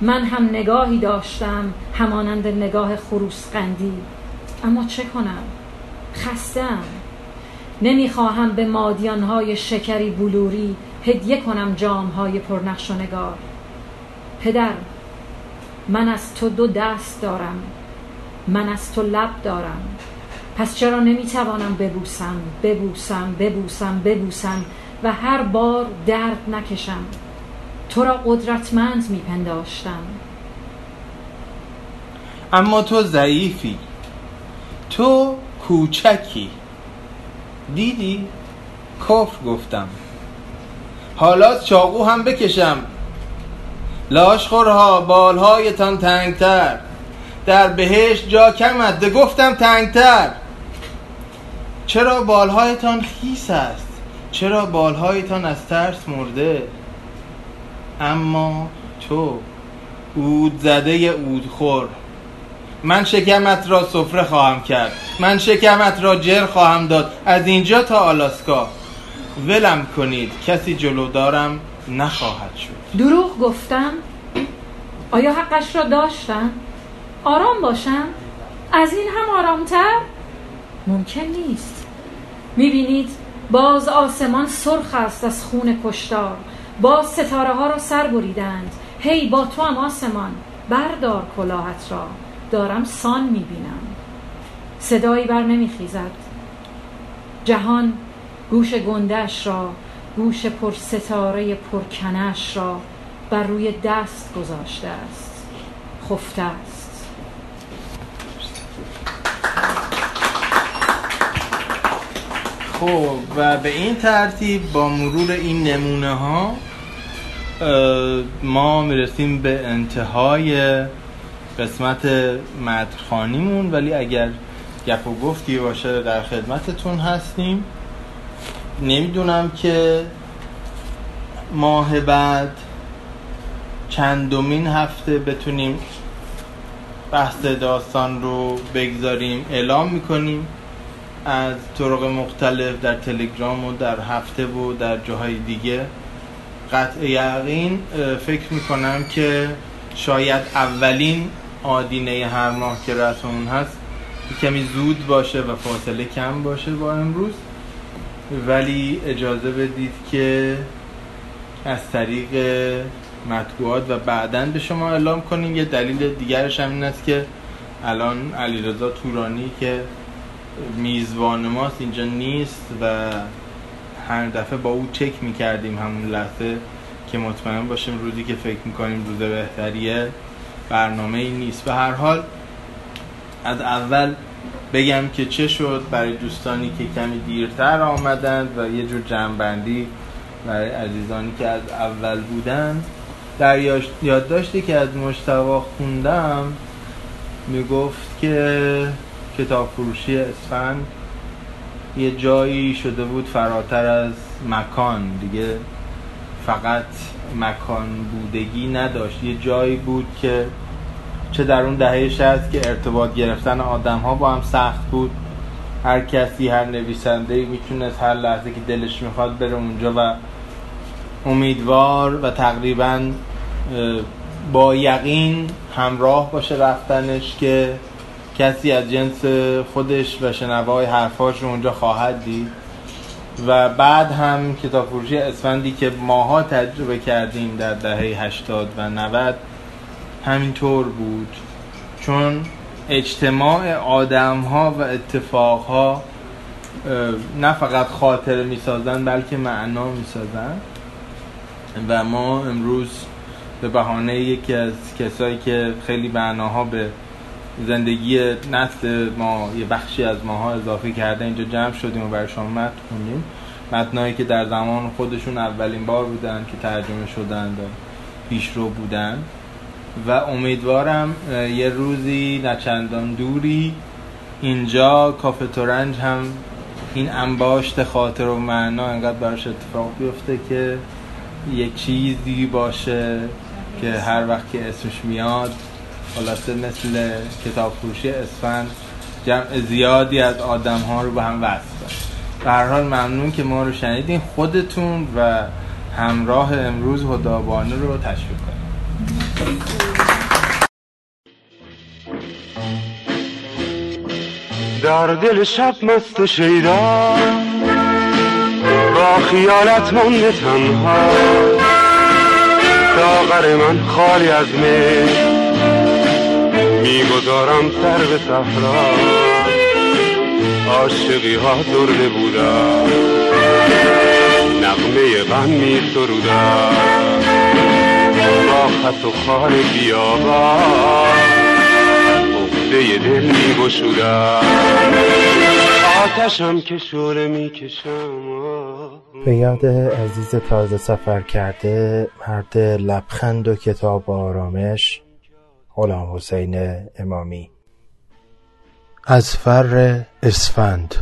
من هم نگاهی داشتم همانند نگاه خروس قندی. اما چه کنم؟ خستم. نمی‌خواهم به مادیانهای شکری بلوری هدیه کنم جامهای پرنقش و نگار. پدر من از تو دو دست دارم من از تو لب دارم. پس چرا نمی‌توانم ببوسم ببوسم ببوسم ببوسم و هر بار درد نکشم؟ تو را قدرتمند میپنداشتم. اما تو ضعیفی. تو کوچکی. دیدی؟ کفر گفتم. حالا چاقو هم بکشم. لاشخورها بالهایتان تنگتر. در بهشت جا کمد. ده گفتم تنگتر. چرا بالهایتان خیس است؟ چرا بالهایتان از ترس مرده؟ اما تو اود زده اود خور من شکمت را سفره خواهم کرد. من شکمت را جر خواهم داد. از اینجا تا آلاسکا. ولم کنید. کسی جلو دارم نخواهد شد. دروغ گفتم؟ آیا حقش را داشتم؟ آرام باشم؟ از این هم آرامتر؟ ممکن نیست. می‌بینید باز آسمان سرخ است از خون کشتار. باز ستاره ها را سر بریدند. هی با تو هم آسمان. بردار کلاهت را. دارم سان می‌بینم. صدایی بر نمیخیزد. جهان گوش گندش را گوش پر ستاره پرکنش را بر روی دست گذاشته است. خفته است. خب و به این ترتیب با مرور این نمونه ها ما می‌رسیم به انتهای قسمت مدخانیمون ولی اگر گپ و گفتی باشه در خدمتتون هستیم. نمی‌دونم که ماه بعد چندمین هفته بتونیم بحث داستان رو بگذاریم اعلام می‌کنیم. از طرق مختلف در تلگرام و در هفته و در جاهای دیگه. قطع یقین فکر می‌کنم که شاید اولین آدینه هر ماه که رسمون هست کمی زود باشه و فاصله کم باشه با امروز. ولی اجازه بدید که از طریق مطبوعات و بعدا به شما اعلام کنیم. یه دلیل دیگرش هم این است که الان علیرضا تورانی که میزبان ماست اینجا نیست و هر دفعه با او چک می‌کردیم همون لحظه که مطمئن باشیم روزی که فکر می‌کنیم روز بهتریه. برنامه ای نیست. به هر حال از اول بگم که چه شد برای دوستانی که کمی دیرتر آمدند و یه جور جنبندی برای عزیزانی که از اول بودن. در یادداشتی که از مشتوا خوندم می‌گفت که کتاب فروشی اسفند یه جایی شده بود فراتر از مکان. دیگه فقط مکان بودگی نداشت. یه جایی بود که چه در اون دهه شد که ارتباط گرفتن آدم ها با هم سخت بود. هر کسی هر نویسنده می‌تونست هر لحظه که دلش می‌خواد بره اونجا و امیدوار و تقریبا با یقین همراه باشه رفتنش که کسی از جنس خودش و شنوای حرفاش رو اونجا خواهد دید. و بعد هم کتاب فروشی اسفندی که ماها تجربه کردیم در دهه 80 و 90 همینطور بود. چون اجتماع آدم ها و اتفاق ها نه فقط خاطره می سازن بلکه معنا می سازن و ما امروز به بهانه یکی از کسایی که خیلی معناها به زندگی نسل ما یه بخشی از ماها اضافه کرده اینجا جمع شدیم و برای شما متن خوندیم. متنایی که در زمان خودشون اولین بار بودن که ترجمه شدن و پیشرو بودن. و امیدوارم یه روزی نچندان دوری اینجا کافه تورنج هم این انباشت خاطر و معنا انقدر براش اتفاق بیفته که یک چیزی باشه که هر وقت که اسمش میاد خلاصه مثل کتاب فروشی اسفند جمع زیادی از آدم ها رو به هم وصل به هر حال ممنون که ما رو شنیدین. خودتون و همراه امروز هدابانه رو تشویق کنید. در دل شب مست و شیدا با خیالت مونده تنها. ساغر من خالی از می می‌گذارم سر به صحرا. عاشقی ها درده بودم نغمه غم می سرودم با خط و خار بیابا افتده دل می گشودم آتشم که شوره می کشم. به یاد عزیز تازه سفر کرده مرد لبخند و کتاب آرامش. غلام حسین امامی. از فر اسفند.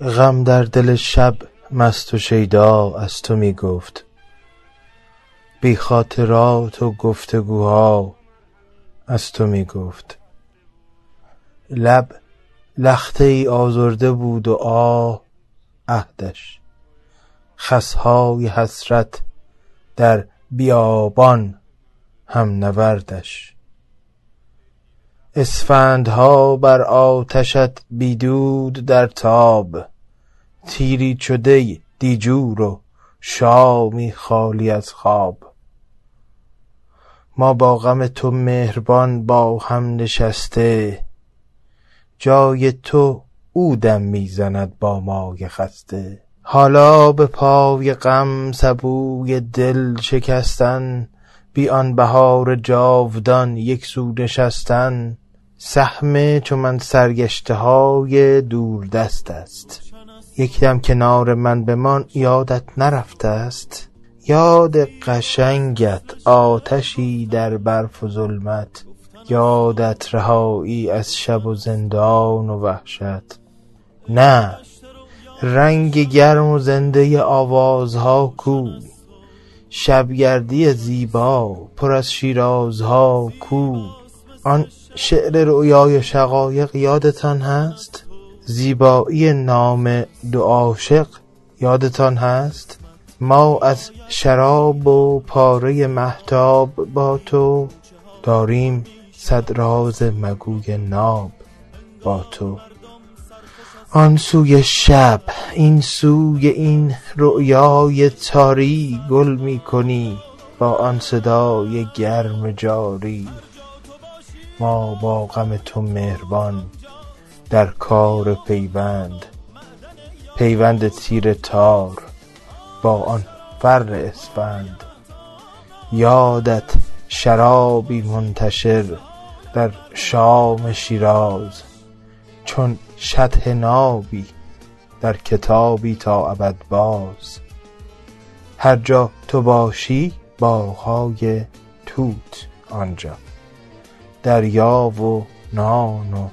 غم در دل شب مست و شیدا از تو می گفت. بی خاطرات و گفتگوها از تو می گفت. لب لخته ای آزرده بود و آه عهدش. خسهای حسرت در بیابان هم نوردش. اسفندها بر آتشت بیدود در تاب. تیری چو دیجور و شامی خالی از خواب. ما با غم تو مهربان با هم نشسته. جای تو او دم می‌زند با مای خسته. حالا به پای غم سبوی دل شکستن بی آن بهار جاودان یک سو نشستن سهم چو من سرگشته های دوردست است. یک دم کنار من بمان یادت نرفته است؟ یاد قشنگت آتشی در برف و ظلمت. یادت رهایی از شب و زندان و وحشت. نه رنگ گرم و زنده آوازها کو. شبگردی زیبا پر از شیرازها کو. آن شعر رویای شقایق یادتان هست؟ زیبایی نام دو عاشق یادتان هست؟ ما از شراب و پاره محتاب با تو داریم صد راز مگوی ناب با تو. آن سوی شب این سوی این رؤیای تاری گل می کنی با آن صدای گرم جاری. ما با غم تو مهربان در کار پیوند پیوند تیر تار با آن فر اسفند. یادت شرابی منتشر در شام شیراز چون شطح نابی در کتابی تا ابد باز. هر جا تو باشی باغهای توت آنجا. دریا و نان و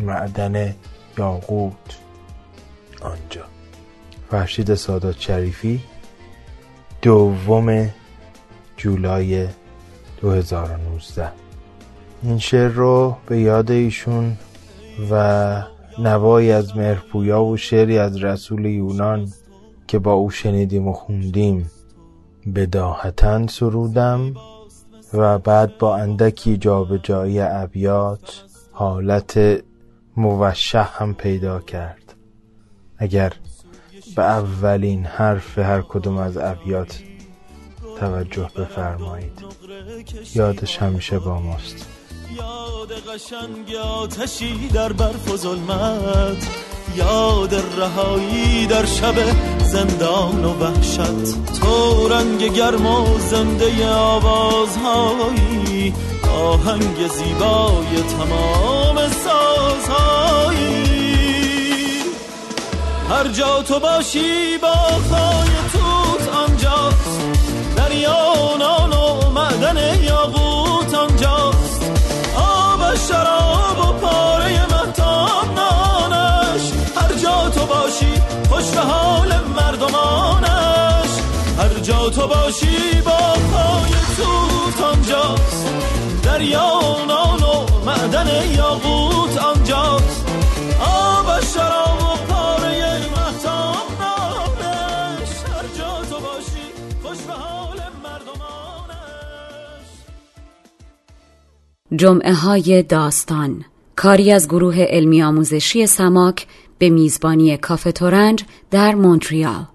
معدن یاقوت آنجا. فرشید سادات شریفی دوم جولای 2019 این شعر رو به یاد ایشون و نوایی از مهرپویا و شعری از رسول یونان که با او شنیدیم و خوندیم. بداهتا سرودم و بعد با اندکی جابجایی ابیات حالت موشح هم پیدا کرد. اگر به اولین حرف هر کدوم از ابیات توجه بفرمایید. یادش همیشه با ماست. یاد قشنگ آتشی در برف و ظلمت یاد رهایی در شب زندان و وحشت. تو رنگ گرم و زنده آوازهایی آهنگ زیبای تمام سازهایی. هر جا تو باشی با خای توت آنجاست. دریا نان و معدن یاقوت تو باشی با خای توت آنجاست دریا نان و معدن یاقوت آنجاست. آب شراب و پاره مهتاب نانش هر جا تو باشی خوش به حال مردمانش جمعه های داستان. کاری از گروه علمی آموزشی سماک به میزبانی کافه تورنج در مونتریال.